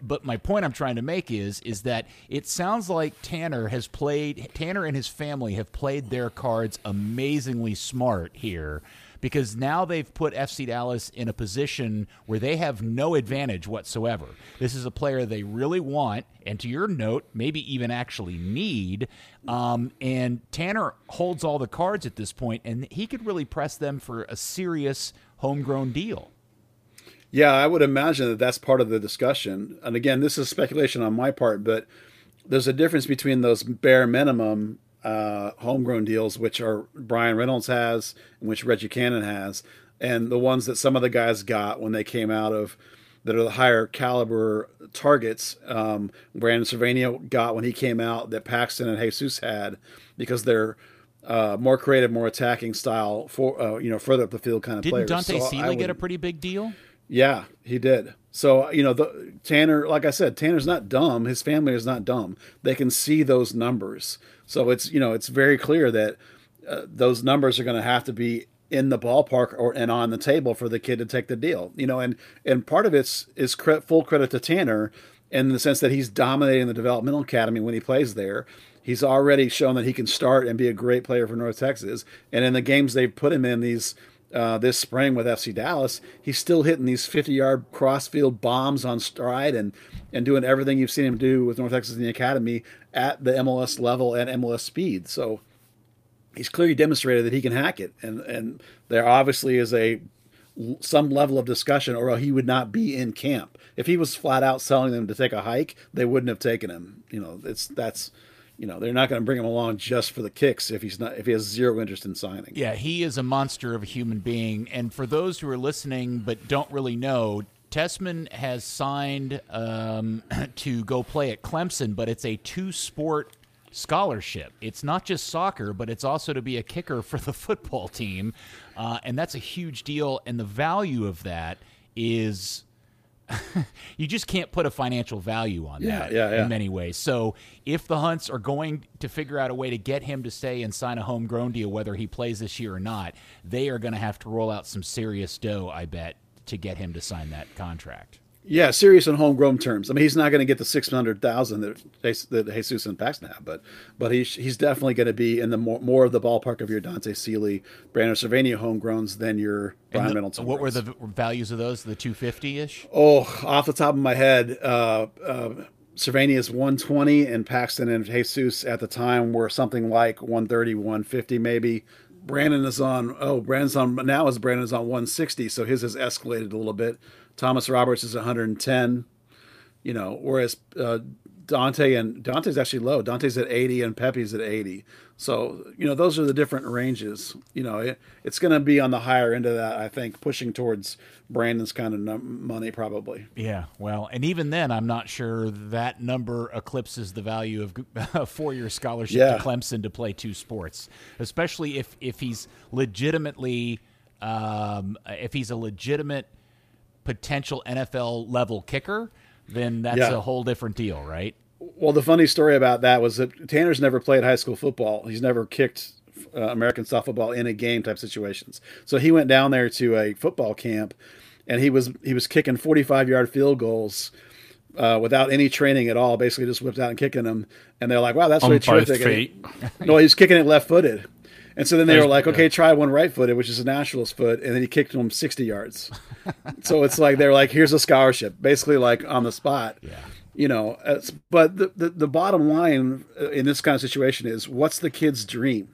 But my point I'm trying to make is is that it sounds like Tanner has played Tanner and his family have played their cards amazingly smart here because now they've put FC Dallas in a position where they have no advantage whatsoever. This is a player they really want, and to your note, maybe even actually need. Um, and Tanner holds all the cards at this point, and he could really press them for a serious homegrown deal. Yeah, I would imagine that that's part of the discussion. And again, this is speculation on my part, but there's a difference between those bare minimum uh, homegrown deals, which are Brian Reynolds has, and which Reggie Cannon has, and the ones that some of the guys got when they came out of that are the higher caliber targets. Um, Brandon Servania got when he came out that Paxton and Jesus had because they're uh, more creative, more attacking style for uh, you know further up the field kind of players. Didn't. Dante So Sealy get a pretty big deal? Yeah, he did. So you know, the Tanner, like I said, Tanner's not dumb. His family is not dumb. They can see those numbers. So it's you know, it's very clear that uh, those numbers are going to have to be in the ballpark or and on the table for the kid to take the deal. You know, and and part of it's is cre- full credit to Tanner in the sense that he's dominating the developmental academy when he plays there. He's already shown that he can start and be a great player for North Texas. And in the games they've put him in these uh, this spring with FC Dallas, he's still hitting these 50 yard crossfield bombs on stride and, and doing everything you've seen him do with North Texas in the academy at the MLS level and MLS speed. So he's clearly demonstrated that he can hack it. And, and there obviously is a some level of discussion or he would not be in camp. If he was flat out selling them to take a hike, they wouldn't have taken him. You know, it's that's you know, they're not going to bring him along just for the kicks if he's not if he has zero interest in signing. Yeah, he is a monster of a human being. And for those who are listening but don't really know, Tessmann has signed um, to go play at Clemson, but it's a two sport scholarship. It's not just soccer, but it's also to be a kicker for the football team. Uh, and that's a huge deal. And the value of that is. you just can't put a financial value on Yeah, that yeah, yeah. in many ways. So if the Hunts are going to figure out a way to get him to stay and sign a homegrown deal, whether he plays this year or not, they are going to have to roll out some serious dough, I bet, to get him to sign that contract. Yeah, serious on homegrown terms. I mean, he's not going to get the six hundred thousand that Jesus- that Jesus and Paxton have, but but he's he's definitely going to be in the more, more of the ballpark of your Dante Sealy, Brandon Servania homegrowns than your Brian And the- Reynolds. what were the values of those? The 250 ish? Oh, off the top of my head, uh, uh, Servania is 120, and Paxton and Jesus at the time were something like 130, 150 maybe. Brandon is on, oh, Brandon's on, now is Brandon is on 160, so his has escalated a little bit. Thomas Roberts is 110, you know, whereas uh, Dante and Dante's actually low. Dante's at 80 and Pepi's at 80. So, you know, those are the different ranges. You know, it, it's going to be on the higher end of that, I think, pushing towards Brandon's kind of num- money probably. Yeah, well, and even then, I'm not sure that number eclipses the value of a four-year scholarship Yeah. to Clemson to play two sports, especially if if he's legitimately, um, if he's a legitimate potential NFL level kicker, then that's Yeah. a whole different deal, right? Well, the funny story about that was that Tanner's never played high school football. He's never kicked uh, American style football in a game type situations. So he went down there to a football camp, and he was he was kicking forty five yard field goals. Uh, without any training at all, basically just whipped out and kicking them, and they're like, "Wow, that's really terrific." Feet. no, he's kicking it left footed, and so then they There's- were like, yeah. "Okay, try one right footed, which is a naturalist foot," and then he kicked him sixty yards. so it's like they're like, "Here's a scholarship," basically like on the spot Yeah. you know but the, the the bottom line uh, in this kind of situation is what's the kid's dream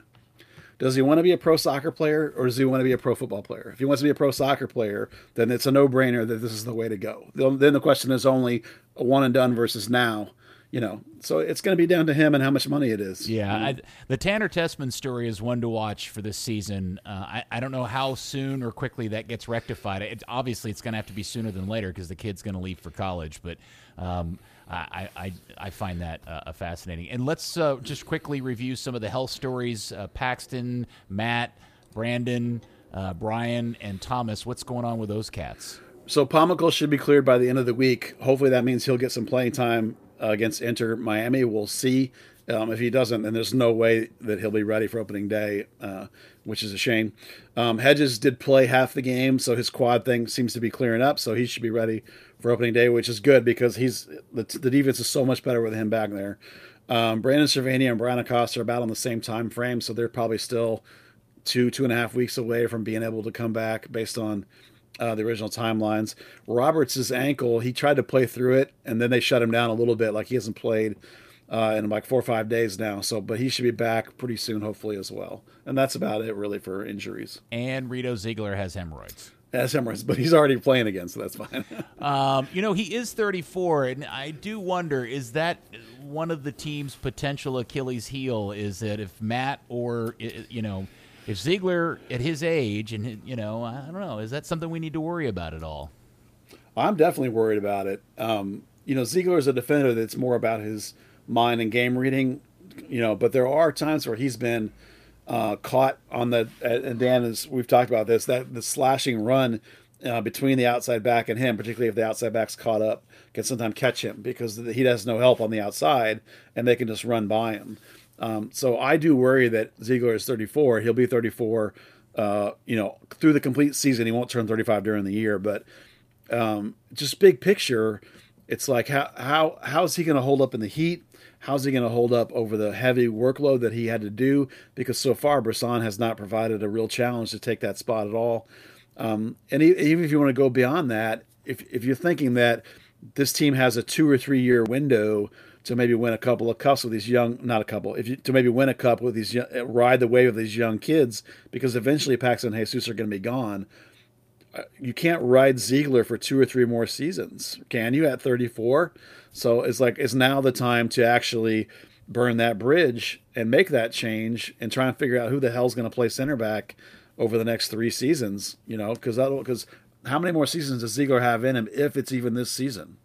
does he want to be a pro soccer player or does he want to be a pro football player if he wants to be a pro soccer player then it's a no-brainer that this is the way to go then the question is only a one and done versus now you know so it's going to be down to him and how much money it is Yeah, I, the Tanner Tessmann story is one to watch for this season. Uh, I, I don't know how soon or quickly that gets rectified. It, obviously, it's going to have to be sooner than later because the kid's going to leave for college. But um, I, I, I find that uh, fascinating. And let's uh, just quickly review some of the health stories. Uh, Paxton, Matt, Brandon, uh, Brian, and Thomas. What's going on with those cats? So Pomykal should be cleared by the end of the week. Hopefully that means he'll get some playing time against Inter Miami. We'll see. Um, if he doesn't, then there's no way that he'll be ready for opening day, uh, which is a shame. Um, Hedges did play half the game, so his quad thing seems to be clearing up, so he should be ready for opening day, which is good because he's the, the defense is so much better with him back there. Um, Brandon Servania and Brian Acosta are about on the same time frame, so they're probably still two two and a half weeks away from being able to come back based on uh, the original timelines. Roberts' ankle, he tried to play through it, and then they shut him down a little bit. Like he hasn't played uh, in like four or five days now. So, but he should be back pretty soon, hopefully as well. And that's about it, really, for injuries. And Reto Ziegler has hemorrhoids. Has hemorrhoids, but he's already playing again, so that's fine. um, you know, he is 34, and I do wonder: is that one of the team's potential Achilles' heel? Is that if Matt or you know if Ziegler at his age, and you know, I don't know, is that something we need to worry about at all? I'm definitely worried about it. Um, you know, Ziegler is a defender that's more about his mind and game reading. You know, but there are times where he's been uh, caught on the and Dan is we've talked about this that the slashing run uh, between the outside back and him, particularly if the outside back's caught up, can sometimes catch him because he has no help on the outside and they can just run by him. Um, so I do worry that Ziegler is 34. He'll be 34, uh, you know, through the complete season. He won't turn 35 during the year, but um, just big picture, it's like how how how is he going to hold up in the heat? How's he going to hold up over the heavy workload that he had to do? Because so far, Bressan has not provided a real challenge to take that spot at all. Um, and even if you want to go beyond that, if if you're thinking that this team has a two or three year window to maybe win a couple of cups with these young, not a couple, if you to maybe win a cup with these, ride the wave of these young kids, because eventually Paxton and Jesus are going to be gone. Uh, you can't ride Ziegler for two or three more seasons, can you? At 34, so it's like it's now the time to actually burn that bridge and make that change and try and figure out who the hell's going to play center back over the next three seasons. You know, because because how many more seasons does Ziegler have in him if it's even this season?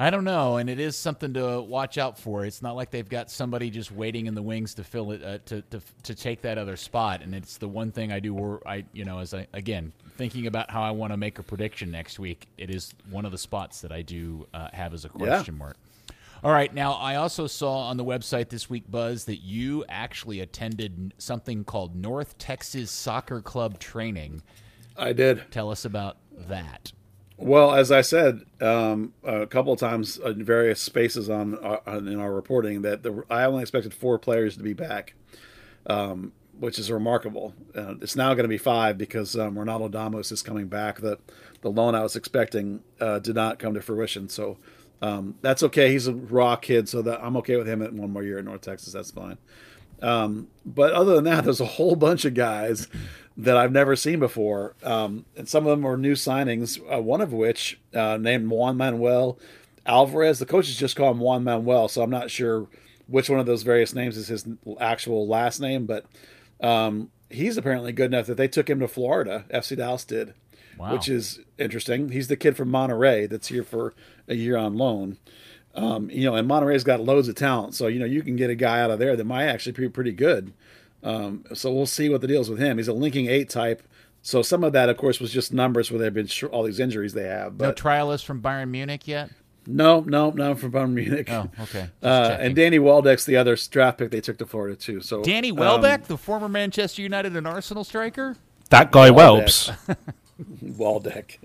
I don't know, and it is something to watch out for. It's not like they've got somebody just waiting in the wings to fill it uh, to, to to take that other spot. And it's the one thing I do. I you know as I again thinking about how I want to make a prediction next week. It is one of the spots that I do uh, have as a question yeah. mark. All right, now I also saw on the website this week, Buzz, that you actually attended something called North Texas Soccer Club training. I did. Tell us about that. Well, as I said um, a couple of times in various spaces on, uh, on in our reporting, that the, I only expected four players to be back, um, which is remarkable. Uh, it's now going to be five because um, Ronaldo Damus is coming back. The the loan I was expecting uh, did not come to fruition, so um, that's okay. He's a raw kid, so that I'm okay with him at one more year in North Texas. That's fine. Um, but other than that, there's a whole bunch of guys that I've never seen before. Um, and some of them are new signings, uh, one of which uh, named Juan Manuel Alvarez. The coaches just call him Juan Manuel, so I'm not sure which one of those various names is his actual last name, but um, he's apparently good enough that they took him to Florida. FC Dallas did, wow. which is interesting. He's the kid from Monterrey that's here for a year on loan. Um, you know, and Monterrey's got loads of talent, so you know you can get a guy out of there that might actually be pretty good. Um, so we'll see what the deal is with him. He's a linking eight type. So some of that, of course, was just numbers where there have been sh- all these injuries they have. But no trialist from Bayern Munich yet. No, no, no from Bayern Munich. Oh, okay. Uh, and Danny Welbeck's the other draft pick they took to Florida too. So Danny Welbeck, um, the former Manchester United and Arsenal striker. That guy Welbs. Waldeck.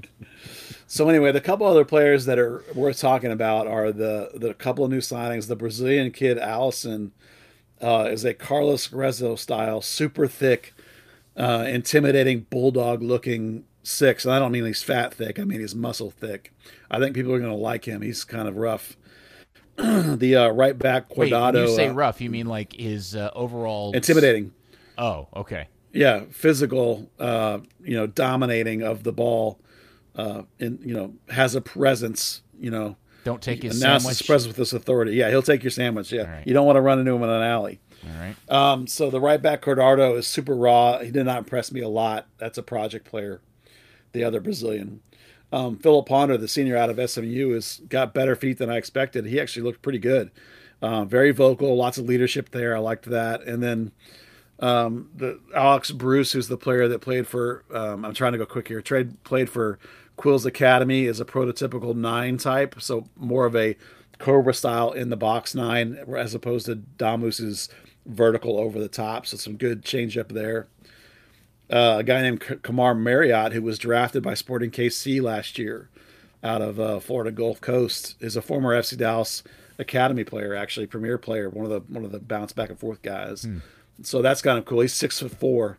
So anyway, the couple other players that are worth talking about are the the couple of new signings. The Brazilian kid Allison uh, is a Carlos Gruezo style, super thick, uh, intimidating bulldog looking six. And I don't mean he's fat thick. I mean he's muscle thick. I think people are going to like him. He's kind of rough. the uh, right back Cuadrado. Wait, you say uh, rough, you mean like his uh, overall intimidating? Oh, okay. Yeah, physical. Uh, you know, dominating of the ball. And you know has a presence. You know, don't take his sandwich. Express with this authority. Yeah, he'll take your sandwich. Yeah, right. you don't want to run into him in an alley. All right. Um, so the right back Cordardo is super raw. He did not impress me a lot. That's a project player. The other Brazilian, um, Philip Ponder, the senior out of SMU, has got better feet than I expected. He actually looked pretty good. Uh, very vocal, lots of leadership there. I liked that. And then um, the Alex Bruce, who's the player that played for. Um, I'm trying to go quick here. Trade played for Quills Academy is a prototypical nine type, so more of a Cobra style in the box nine as opposed to Damus's vertical over the top. So some good change up there. Uh, a guy named Kamar Marriott, who was drafted by Sporting KC last year out of uh, Florida Gulf Coast, is a former FC Dallas academy player, actually premier player, one of the one of the bounce back and forth guys. Hmm. So that's kind of cool. He's six foot four,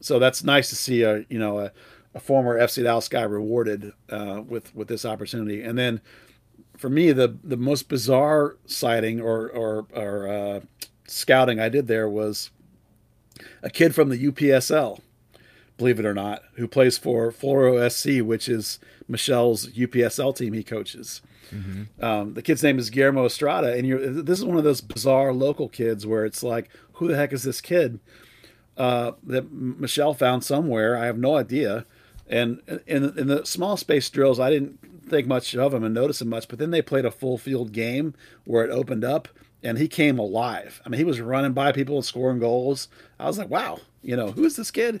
so that's nice to see a you know a, a former FC Dallas guy rewarded uh, with with this opportunity. And then for me, the the most bizarre sighting or or, or uh, scouting I did there was a kid from the UPSL, believe it or not, who plays for Floro SC, which is Michelle's UPSL team he coaches. Mm-hmm. Um, the kid's name is Guillermo Estrada, and this is one of those bizarre local kids where it's like, who the heck is this kid uh, that Michelle found somewhere? I have no idea. And in, in the small space drills, I didn't think much of him and notice him much. But then they played a full field game where it opened up, and he came alive. I mean, he was running by people and scoring goals. I was like, wow, you know, who is this kid?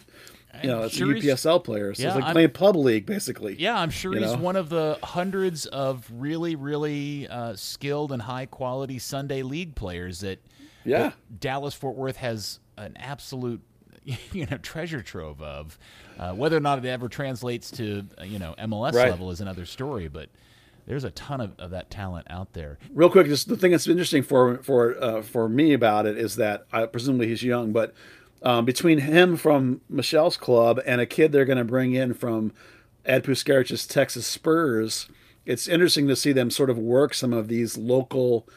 you know, it's sure a UPSL player. So yeah, it's like I'm, playing pub league, basically. Yeah, I'm sure he's know? one of the hundreds of really, really uh, skilled and high quality Sunday league players that, yeah. That Dallas Fort Worth has an absolute you know treasure trove of. Uh, whether or not it ever translates to uh, you know MLS right. level is another story, but there's a ton of, of that talent out there. Real quick, just the thing that's interesting for for uh, for me about it is that I, presumably he's young, but um, between him from Michelle's club and a kid they're going to bring in from Ed Puskarich's Texas Spurs, it's interesting to see them sort of work some of these local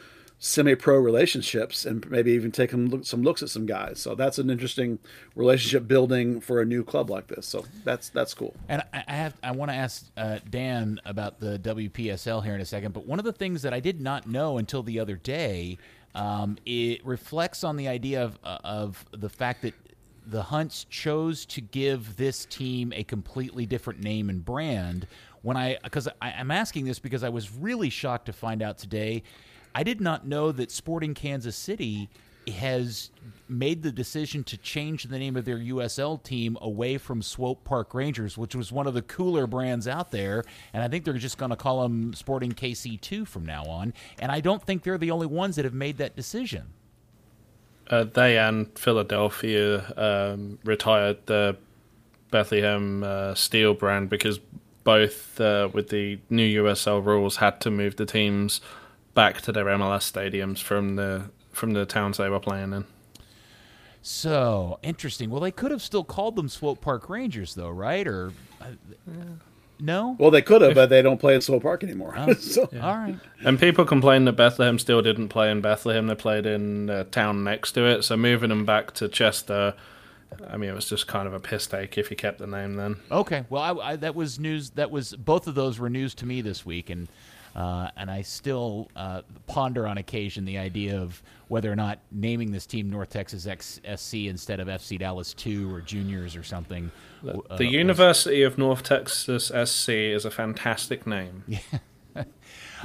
semi-pro relationships and maybe even take some, some looks at some guys. So that's an interesting relationship building for a new club like this. So that's that's cool. And I have I want to ask uh, Dan about the WPSL here in a second. But one of the things that I did not know until the other day um, it reflects on the idea of, uh, of the fact that the Hunts chose to give this team a completely different name and brand. When I, because I'm asking this because I was really shocked to find out today. I did not know that Sporting Kansas City has made the decision to change the name of their USL team away from Swope Park Rangers, which was one of the cooler brands out there. And I think they're just going to call them Sporting KC2 from now on. And I don't think they're the only ones that have made that decision. Uh, they and Philadelphia um, retired the Bethlehem uh, Steel brand because both, uh, with the new USL rules, had to move the teams back to their MLS stadiums from the from the towns they were playing in. So interesting. Well, they could have still called them Swope Park Rangers, though, right? Or uh, no? Well, they could have, but they don't play at Swope Park anymore. Oh, so. yeah. All right. And people complained that Bethlehem still didn't play in Bethlehem; they played in the town next to it. So moving them back to Chester. I mean, it was just kind of a piss take if you kept the name then. Okay, well, I, I, that was news. That was both of those were news to me this week, and uh, and I still uh, ponder on occasion the idea of whether or not naming this team North Texas SC instead of FC Dallas 2 or Juniors or something. Uh, the University was... of North Texas SC is a fantastic name. Yeah.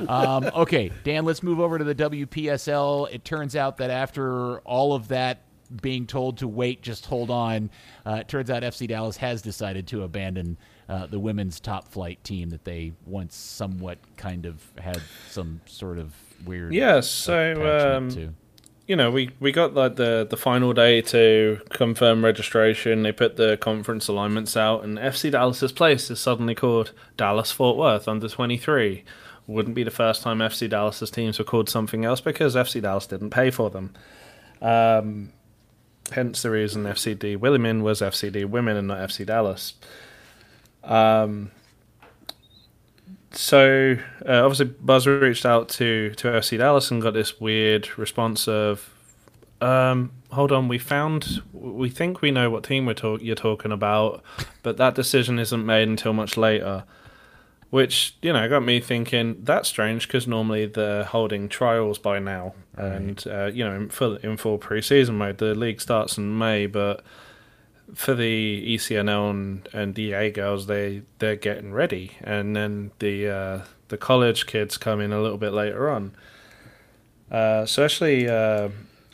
um, okay, Dan, let's move over to the WPSL. It turns out that after all of that being told to wait, just hold on, uh, it turns out FC Dallas has decided to abandon uh, the women's top flight team that they once somewhat kind of had some sort of weird. Yeah, so um, you know, we, we got like the, the final day to confirm registration. They put the conference alignments out, and FC Dallas's place is suddenly called Dallas Fort Worth under twenty three. Wouldn't be the first time FC Dallas's teams were called something else because FC Dallas didn't pay for them. Um, hence the reason FCD Women was FCD Women and not FC Dallas. Um, so uh, obviously Buzz reached out to to FC Dallas and got this weird response of, um, "Hold on, we found, we think we know what team we're talk- you're talking about, but that decision isn't made until much later." Which you know got me thinking that's strange because normally they're holding trials by now, right. and uh, you know in full in full preseason mode. The league starts in May, but for the ECNL and, DA girls, they they're getting ready, and then the uh, the college kids come in a little bit later on. Uh, so actually, uh,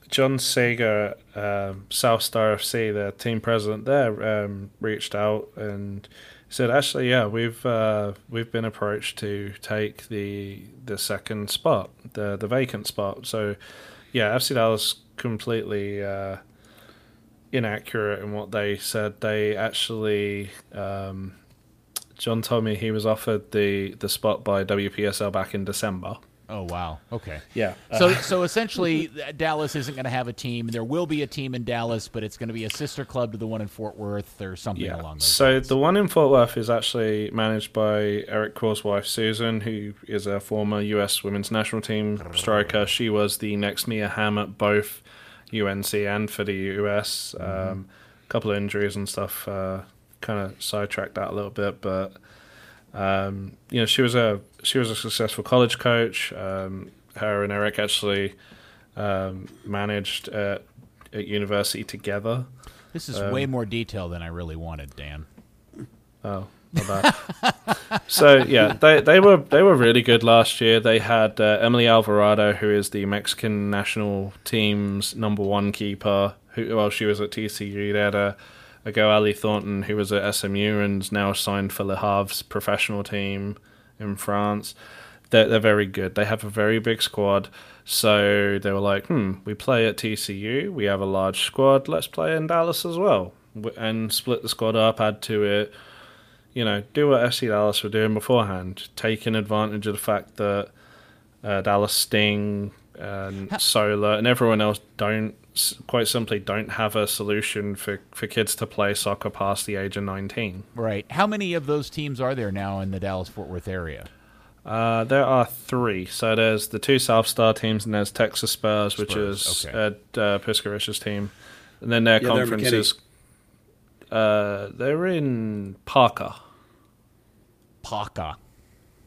John Sager, uh, South Star FC, the team president there, um, reached out and said, "Actually, yeah, we've uh, we've been approached to take the the second spot, the the vacant spot." So, yeah, FC Dallas completely uh, inaccurate in what they said. They actually, um, John told me he was offered the the spot by WPSL back in December. Oh wow. Okay. Yeah. So so essentially, Dallas isn't going to have a team. There will be a team in Dallas, but it's going to be a sister club to the one in Fort Worth or something Yeah. along those So lines. the one in Fort Worth is actually managed by Eric Cor's wife Susan, who is a former U.S. Women's National Team striker. She was the next Mia Hamm at both UNC and for the U.S. Um, a couple of injuries and stuff uh, kind of sidetracked that a little bit, but um, you know she was a she was a successful college coach. Um, her and Eric actually um, managed at, at university together. this is um, way more detail than I really wanted, Dan. Oh. So yeah, they they were they were really good last year. They had uh, Emily Alvarado, who is the Mexican national team's number one keeper. Who well, she was at TCU. They had a a go Ali Thornton, who was at SMU and now signed for Le Havre's professional team in France. They're they're very good. They have a very big squad. So they were like, hmm, we play at TCU. We have a large squad. Let's play in Dallas as well, and split the squad up, add to it you know, do what FC Dallas were doing beforehand, taking advantage of the fact that uh, Dallas Sting and Solar and everyone else don't, quite simply, don't have a solution for, for kids to play soccer past the age of 19. Right. How many of those teams are there now in the Dallas Fort Worth area? Uh, there are three. So there's the two South Star teams, and there's Texas Spurs, which Spurs, is okay. Ed uh, Puskarich's team. And then their Yeah, conference is. Uh, they're in Parker. Parker.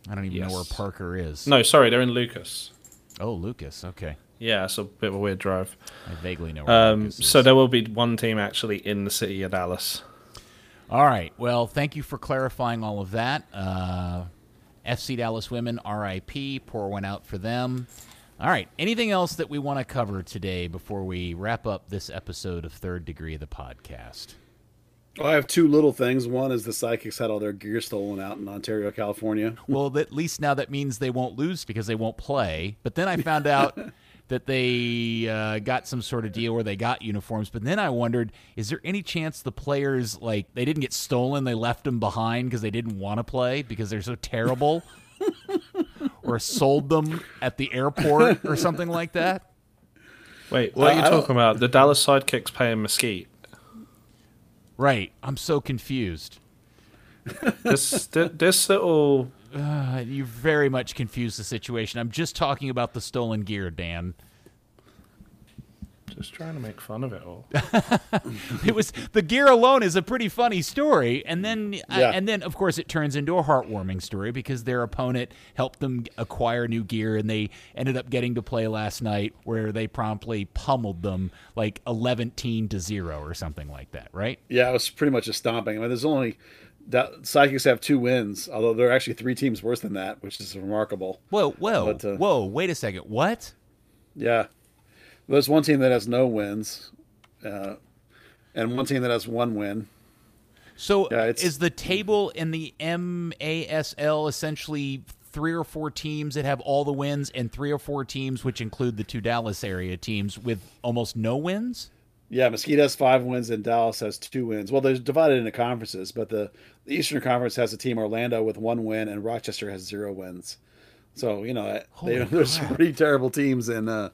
I don't even know where Parker is. No, sorry, they're in Lucas. Oh, Lucas. Okay. Yeah, it's a bit of a weird drive. I vaguely know where Um, so there will be one team actually in the city of Dallas. All right. Well, thank you for clarifying all of that. Uh, FC Dallas women, RIP. Pour one out for them. All right. Anything else that we want to cover today before we wrap up this episode of Third Degree of the podcast? Well, I have two little things. One is the Sidekicks had all their gear stolen out in Ontario, California. Well, at least now that means they won't lose because they won't play. But then I found out that they uh, got some sort of deal where they got uniforms. But then I wondered, is there any chance the players like they didn't get stolen? They left them behind because they didn't want to play because they're so terrible, or sold them at the airport or something like that. Wait, what are you talking about? The Dallas Sidekicks paying Mesquite. Right. I'm so confused. This th- this little Uh, you very much confused the situation. I'm just talking about the stolen gear, Dan. Just trying to make fun of it all. it was the gear alone is a pretty funny story and then uh, Yeah. and then of course it turns into a heartwarming story because their opponent helped them acquire new gear and they ended up getting to play last night where they promptly pummeled them like 11 to 0 or something like that right Yeah, it was pretty much a stomping. I mean, there's only that Sidekicks have two wins, although there are actually three teams worse than that, which is remarkable. whoa whoa But, uh, whoa wait a second what Yeah, there's one team that has no wins, uh, and one team that has one win. so Yeah, is the table in the MASL essentially three or four teams that have all the wins and three or four teams which include the two Dallas area teams with almost no wins Yeah, Mesquite has five wins and Dallas has two wins. Well, they're divided into conferences, but the, the Eastern Conference has a team Orlando with one win, and Rochester has zero wins. So you know, they, there's some pretty terrible teams in. Uh,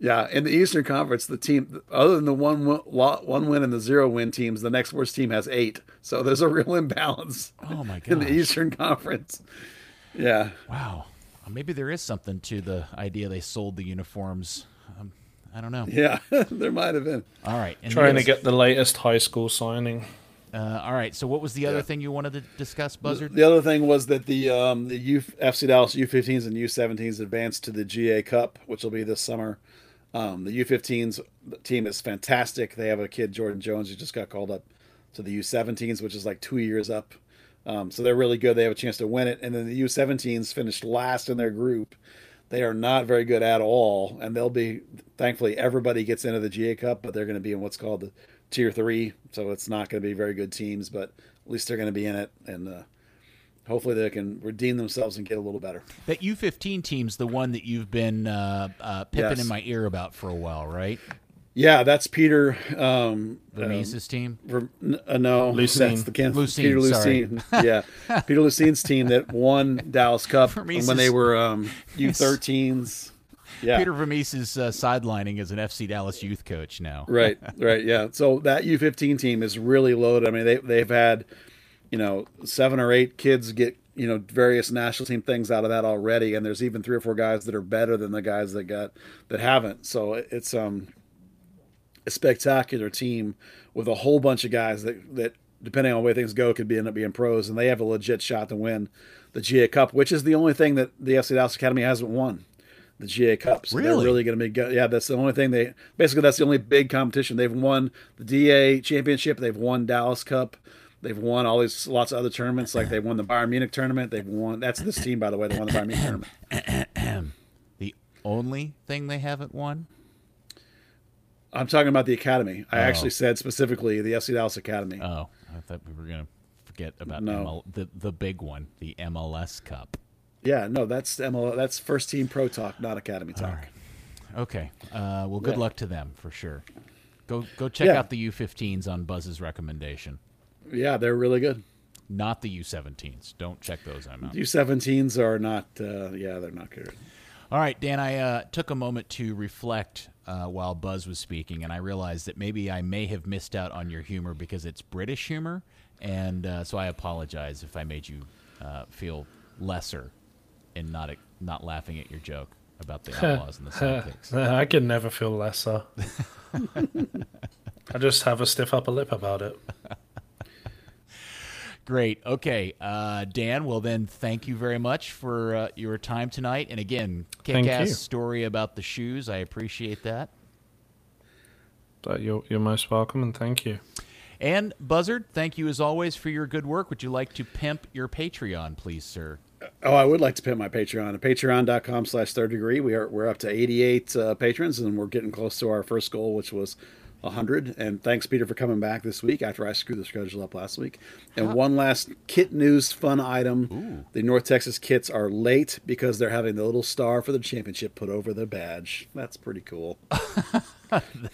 yeah, in the Eastern Conference, the team other than the one win- one win and the zero win teams, the next worst team has eight. So there's a real imbalance Oh my god! in the. Eastern Conference. Yeah, Wow. Uh, Maybe there is something to the idea they sold the uniforms. Um, I don't know. yeah, there might have been. All right. And Trying to get the latest high school signing. Uh, all right. So, what was the other Yeah. thing you wanted to discuss, Buzzard? The other thing was that the um, the U, FC Dallas U15s and U17s advanced to the GA Cup, which will be this summer. Um, the U15s team is fantastic. They have a kid, Jordan Jones, who just got called up to the U17s, which is like two years up. Um, so they're really good. They have a chance to win it. And then the U17s finished last in their group. They are not very good at all, and they'll be. Thankfully, everybody gets into the GA Cup, but they're going to be in what's called the Tier Three, so it's not going to be very good teams. But at least they're going to be in it, and uh, hopefully they can redeem themselves and get a little better. That U15 team's the one that you've been uh, uh, pipping Yes. in my ear about for a while, right? Yeah, that's Peter. Um, Vermes's team. Ver- n- uh, no, Luccin. that's the Kansas Luccin, Peter sorry. Yeah, Peter Lucene's team that won Dallas Cup Vermes's- when they were um, U13s. Yeah, Peter Vermes is uh, sidelining as an FC Dallas youth coach now. right, right, yeah. So that U15 team is really loaded. I mean, they they've had you know seven or eight kids get you know various national team things out of that already, and there's even three or four guys that are better than the guys that got that haven't. So it's um a spectacular team with a whole bunch of guys that that depending on the way things go could be end up being pros, and they have a legit shot to win the GA Cup, which is the only thing that the FC Dallas Academy hasn't won. The GA Cup. So Really? they're really going to be good. Yeah, that's the only thing they basically that's the only big competition. They've won the DA championship, they've won Dallas Cup, they've won all these lots of other tournaments, like they won the Bayern Munich tournament, they've won that's this team by the way, they won the Bayern Munich tournament. The only thing they haven't won. I'm talking about the academy. I Oh. actually said specifically the FC Dallas Academy. Oh, I thought we were gonna forget about No. ML, the the big one, the MLS Cup. Yeah, no, that's ML, that's first team pro talk, not academy talk. Okay. Uh, well, good Yeah. luck to them for sure. Go go check Yeah. out the U15s on Buzz's recommendation. Yeah, they're really good. Not the U17s. Don't check those. I'm out. U17s are not. Uh, yeah, they're not good. All right, Dan. I uh, took a moment to reflect uh, while Buzz was speaking, and I realized that maybe I may have missed out on your humor because it's British humor, and uh, so I apologize if I made you uh, feel lesser in not not laughing at your joke about the outlaws and the sidekicks. I can never feel lesser. I just have a stiff upper lip about it. Great. Okay, uh, Dan. Well, then, thank you very much for uh, your time tonight. And again, Thank kick-ass you. story about the shoes. I appreciate that. But you're you're most welcome and thank you. And Buzzard, thank you as always for your good work. Would you like to pimp your Patreon, please, sir? Oh, I would like to pimp my Patreon patreon.com slash third degree. We are, we're up to 88 uh, patrons and we're getting close to our first goal, which was 100. And thanks, Peter, for coming back this week after I screwed the schedule up last week. And one last kit news fun item. The North Texas kits are late because they're having the little star for the championship put over their badge. That's pretty cool.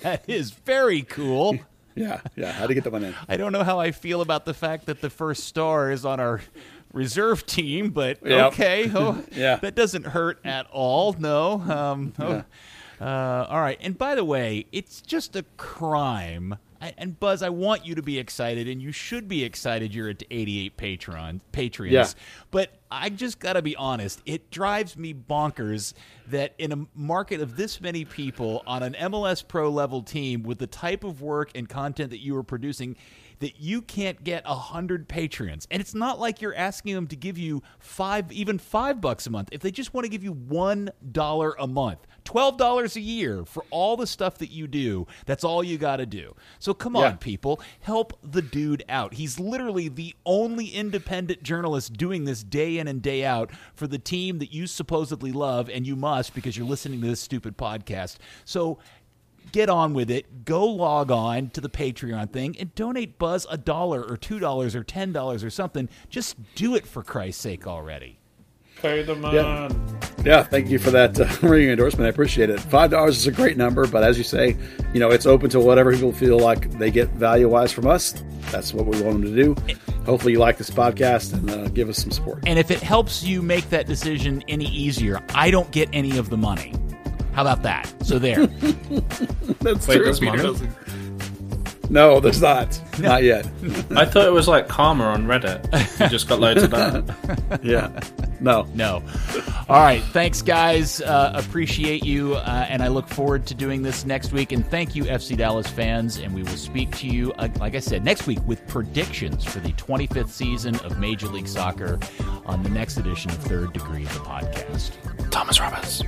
That is very cool. yeah, yeah. How to get that one in. I don't know how I feel about the fact that the first star is on our reserve team, but Yep. okay. Oh, Yeah. That doesn't hurt at all. No. Um, oh. Uh, all right. And by the way, it's just a crime. I, and Buzz, I want you to be excited, and you should be excited. You're at 88 Patreon Patreons, Yeah. but I just got to be honest. It drives me bonkers that in a market of this many people on an MLS Pro level team with the type of work and content that you are producing, that you can't get a hundred patrons And it's not like you're asking them to give you five, even five bucks a month. If they just want to give you one dollar a month, twelve dollars a year for all the stuff that you do, that's all you got to do. So come Yeah. on, people, help the dude out. He's literally the only independent journalist doing this day in and day out for the team that you supposedly love, and you must because you're listening to this stupid podcast. So get on with it. Go log on to the Patreon thing and donate Buzz a dollar or two dollars or ten dollars or something. Just do it for Christ's sake already. Pay the man. Yeah. Yeah, thank you for that uh, ringing endorsement. I appreciate it. Five dollars is a great number, but as you say, you know, it's open to whatever people feel like they get value wise from us. That's what we want them to do. Hopefully, you like this podcast and uh, give us some support. And if it helps you make that decision any easier, I don't get any of the money. How about that? So there. That's Wait, true. there's Peter doesn't- No, there's not. Not yet. I thought it was like Karma on Reddit. You just got loads of that. yeah. No. No. All right. Thanks, guys. Uh, appreciate you. Uh, and I look forward to doing this next week. And thank you, FC Dallas fans. And we will speak to you, uh, like I said, next week with predictions for the 25th season of Major League Soccer on the next edition of Third Degree, the podcast. Thomas Roberts.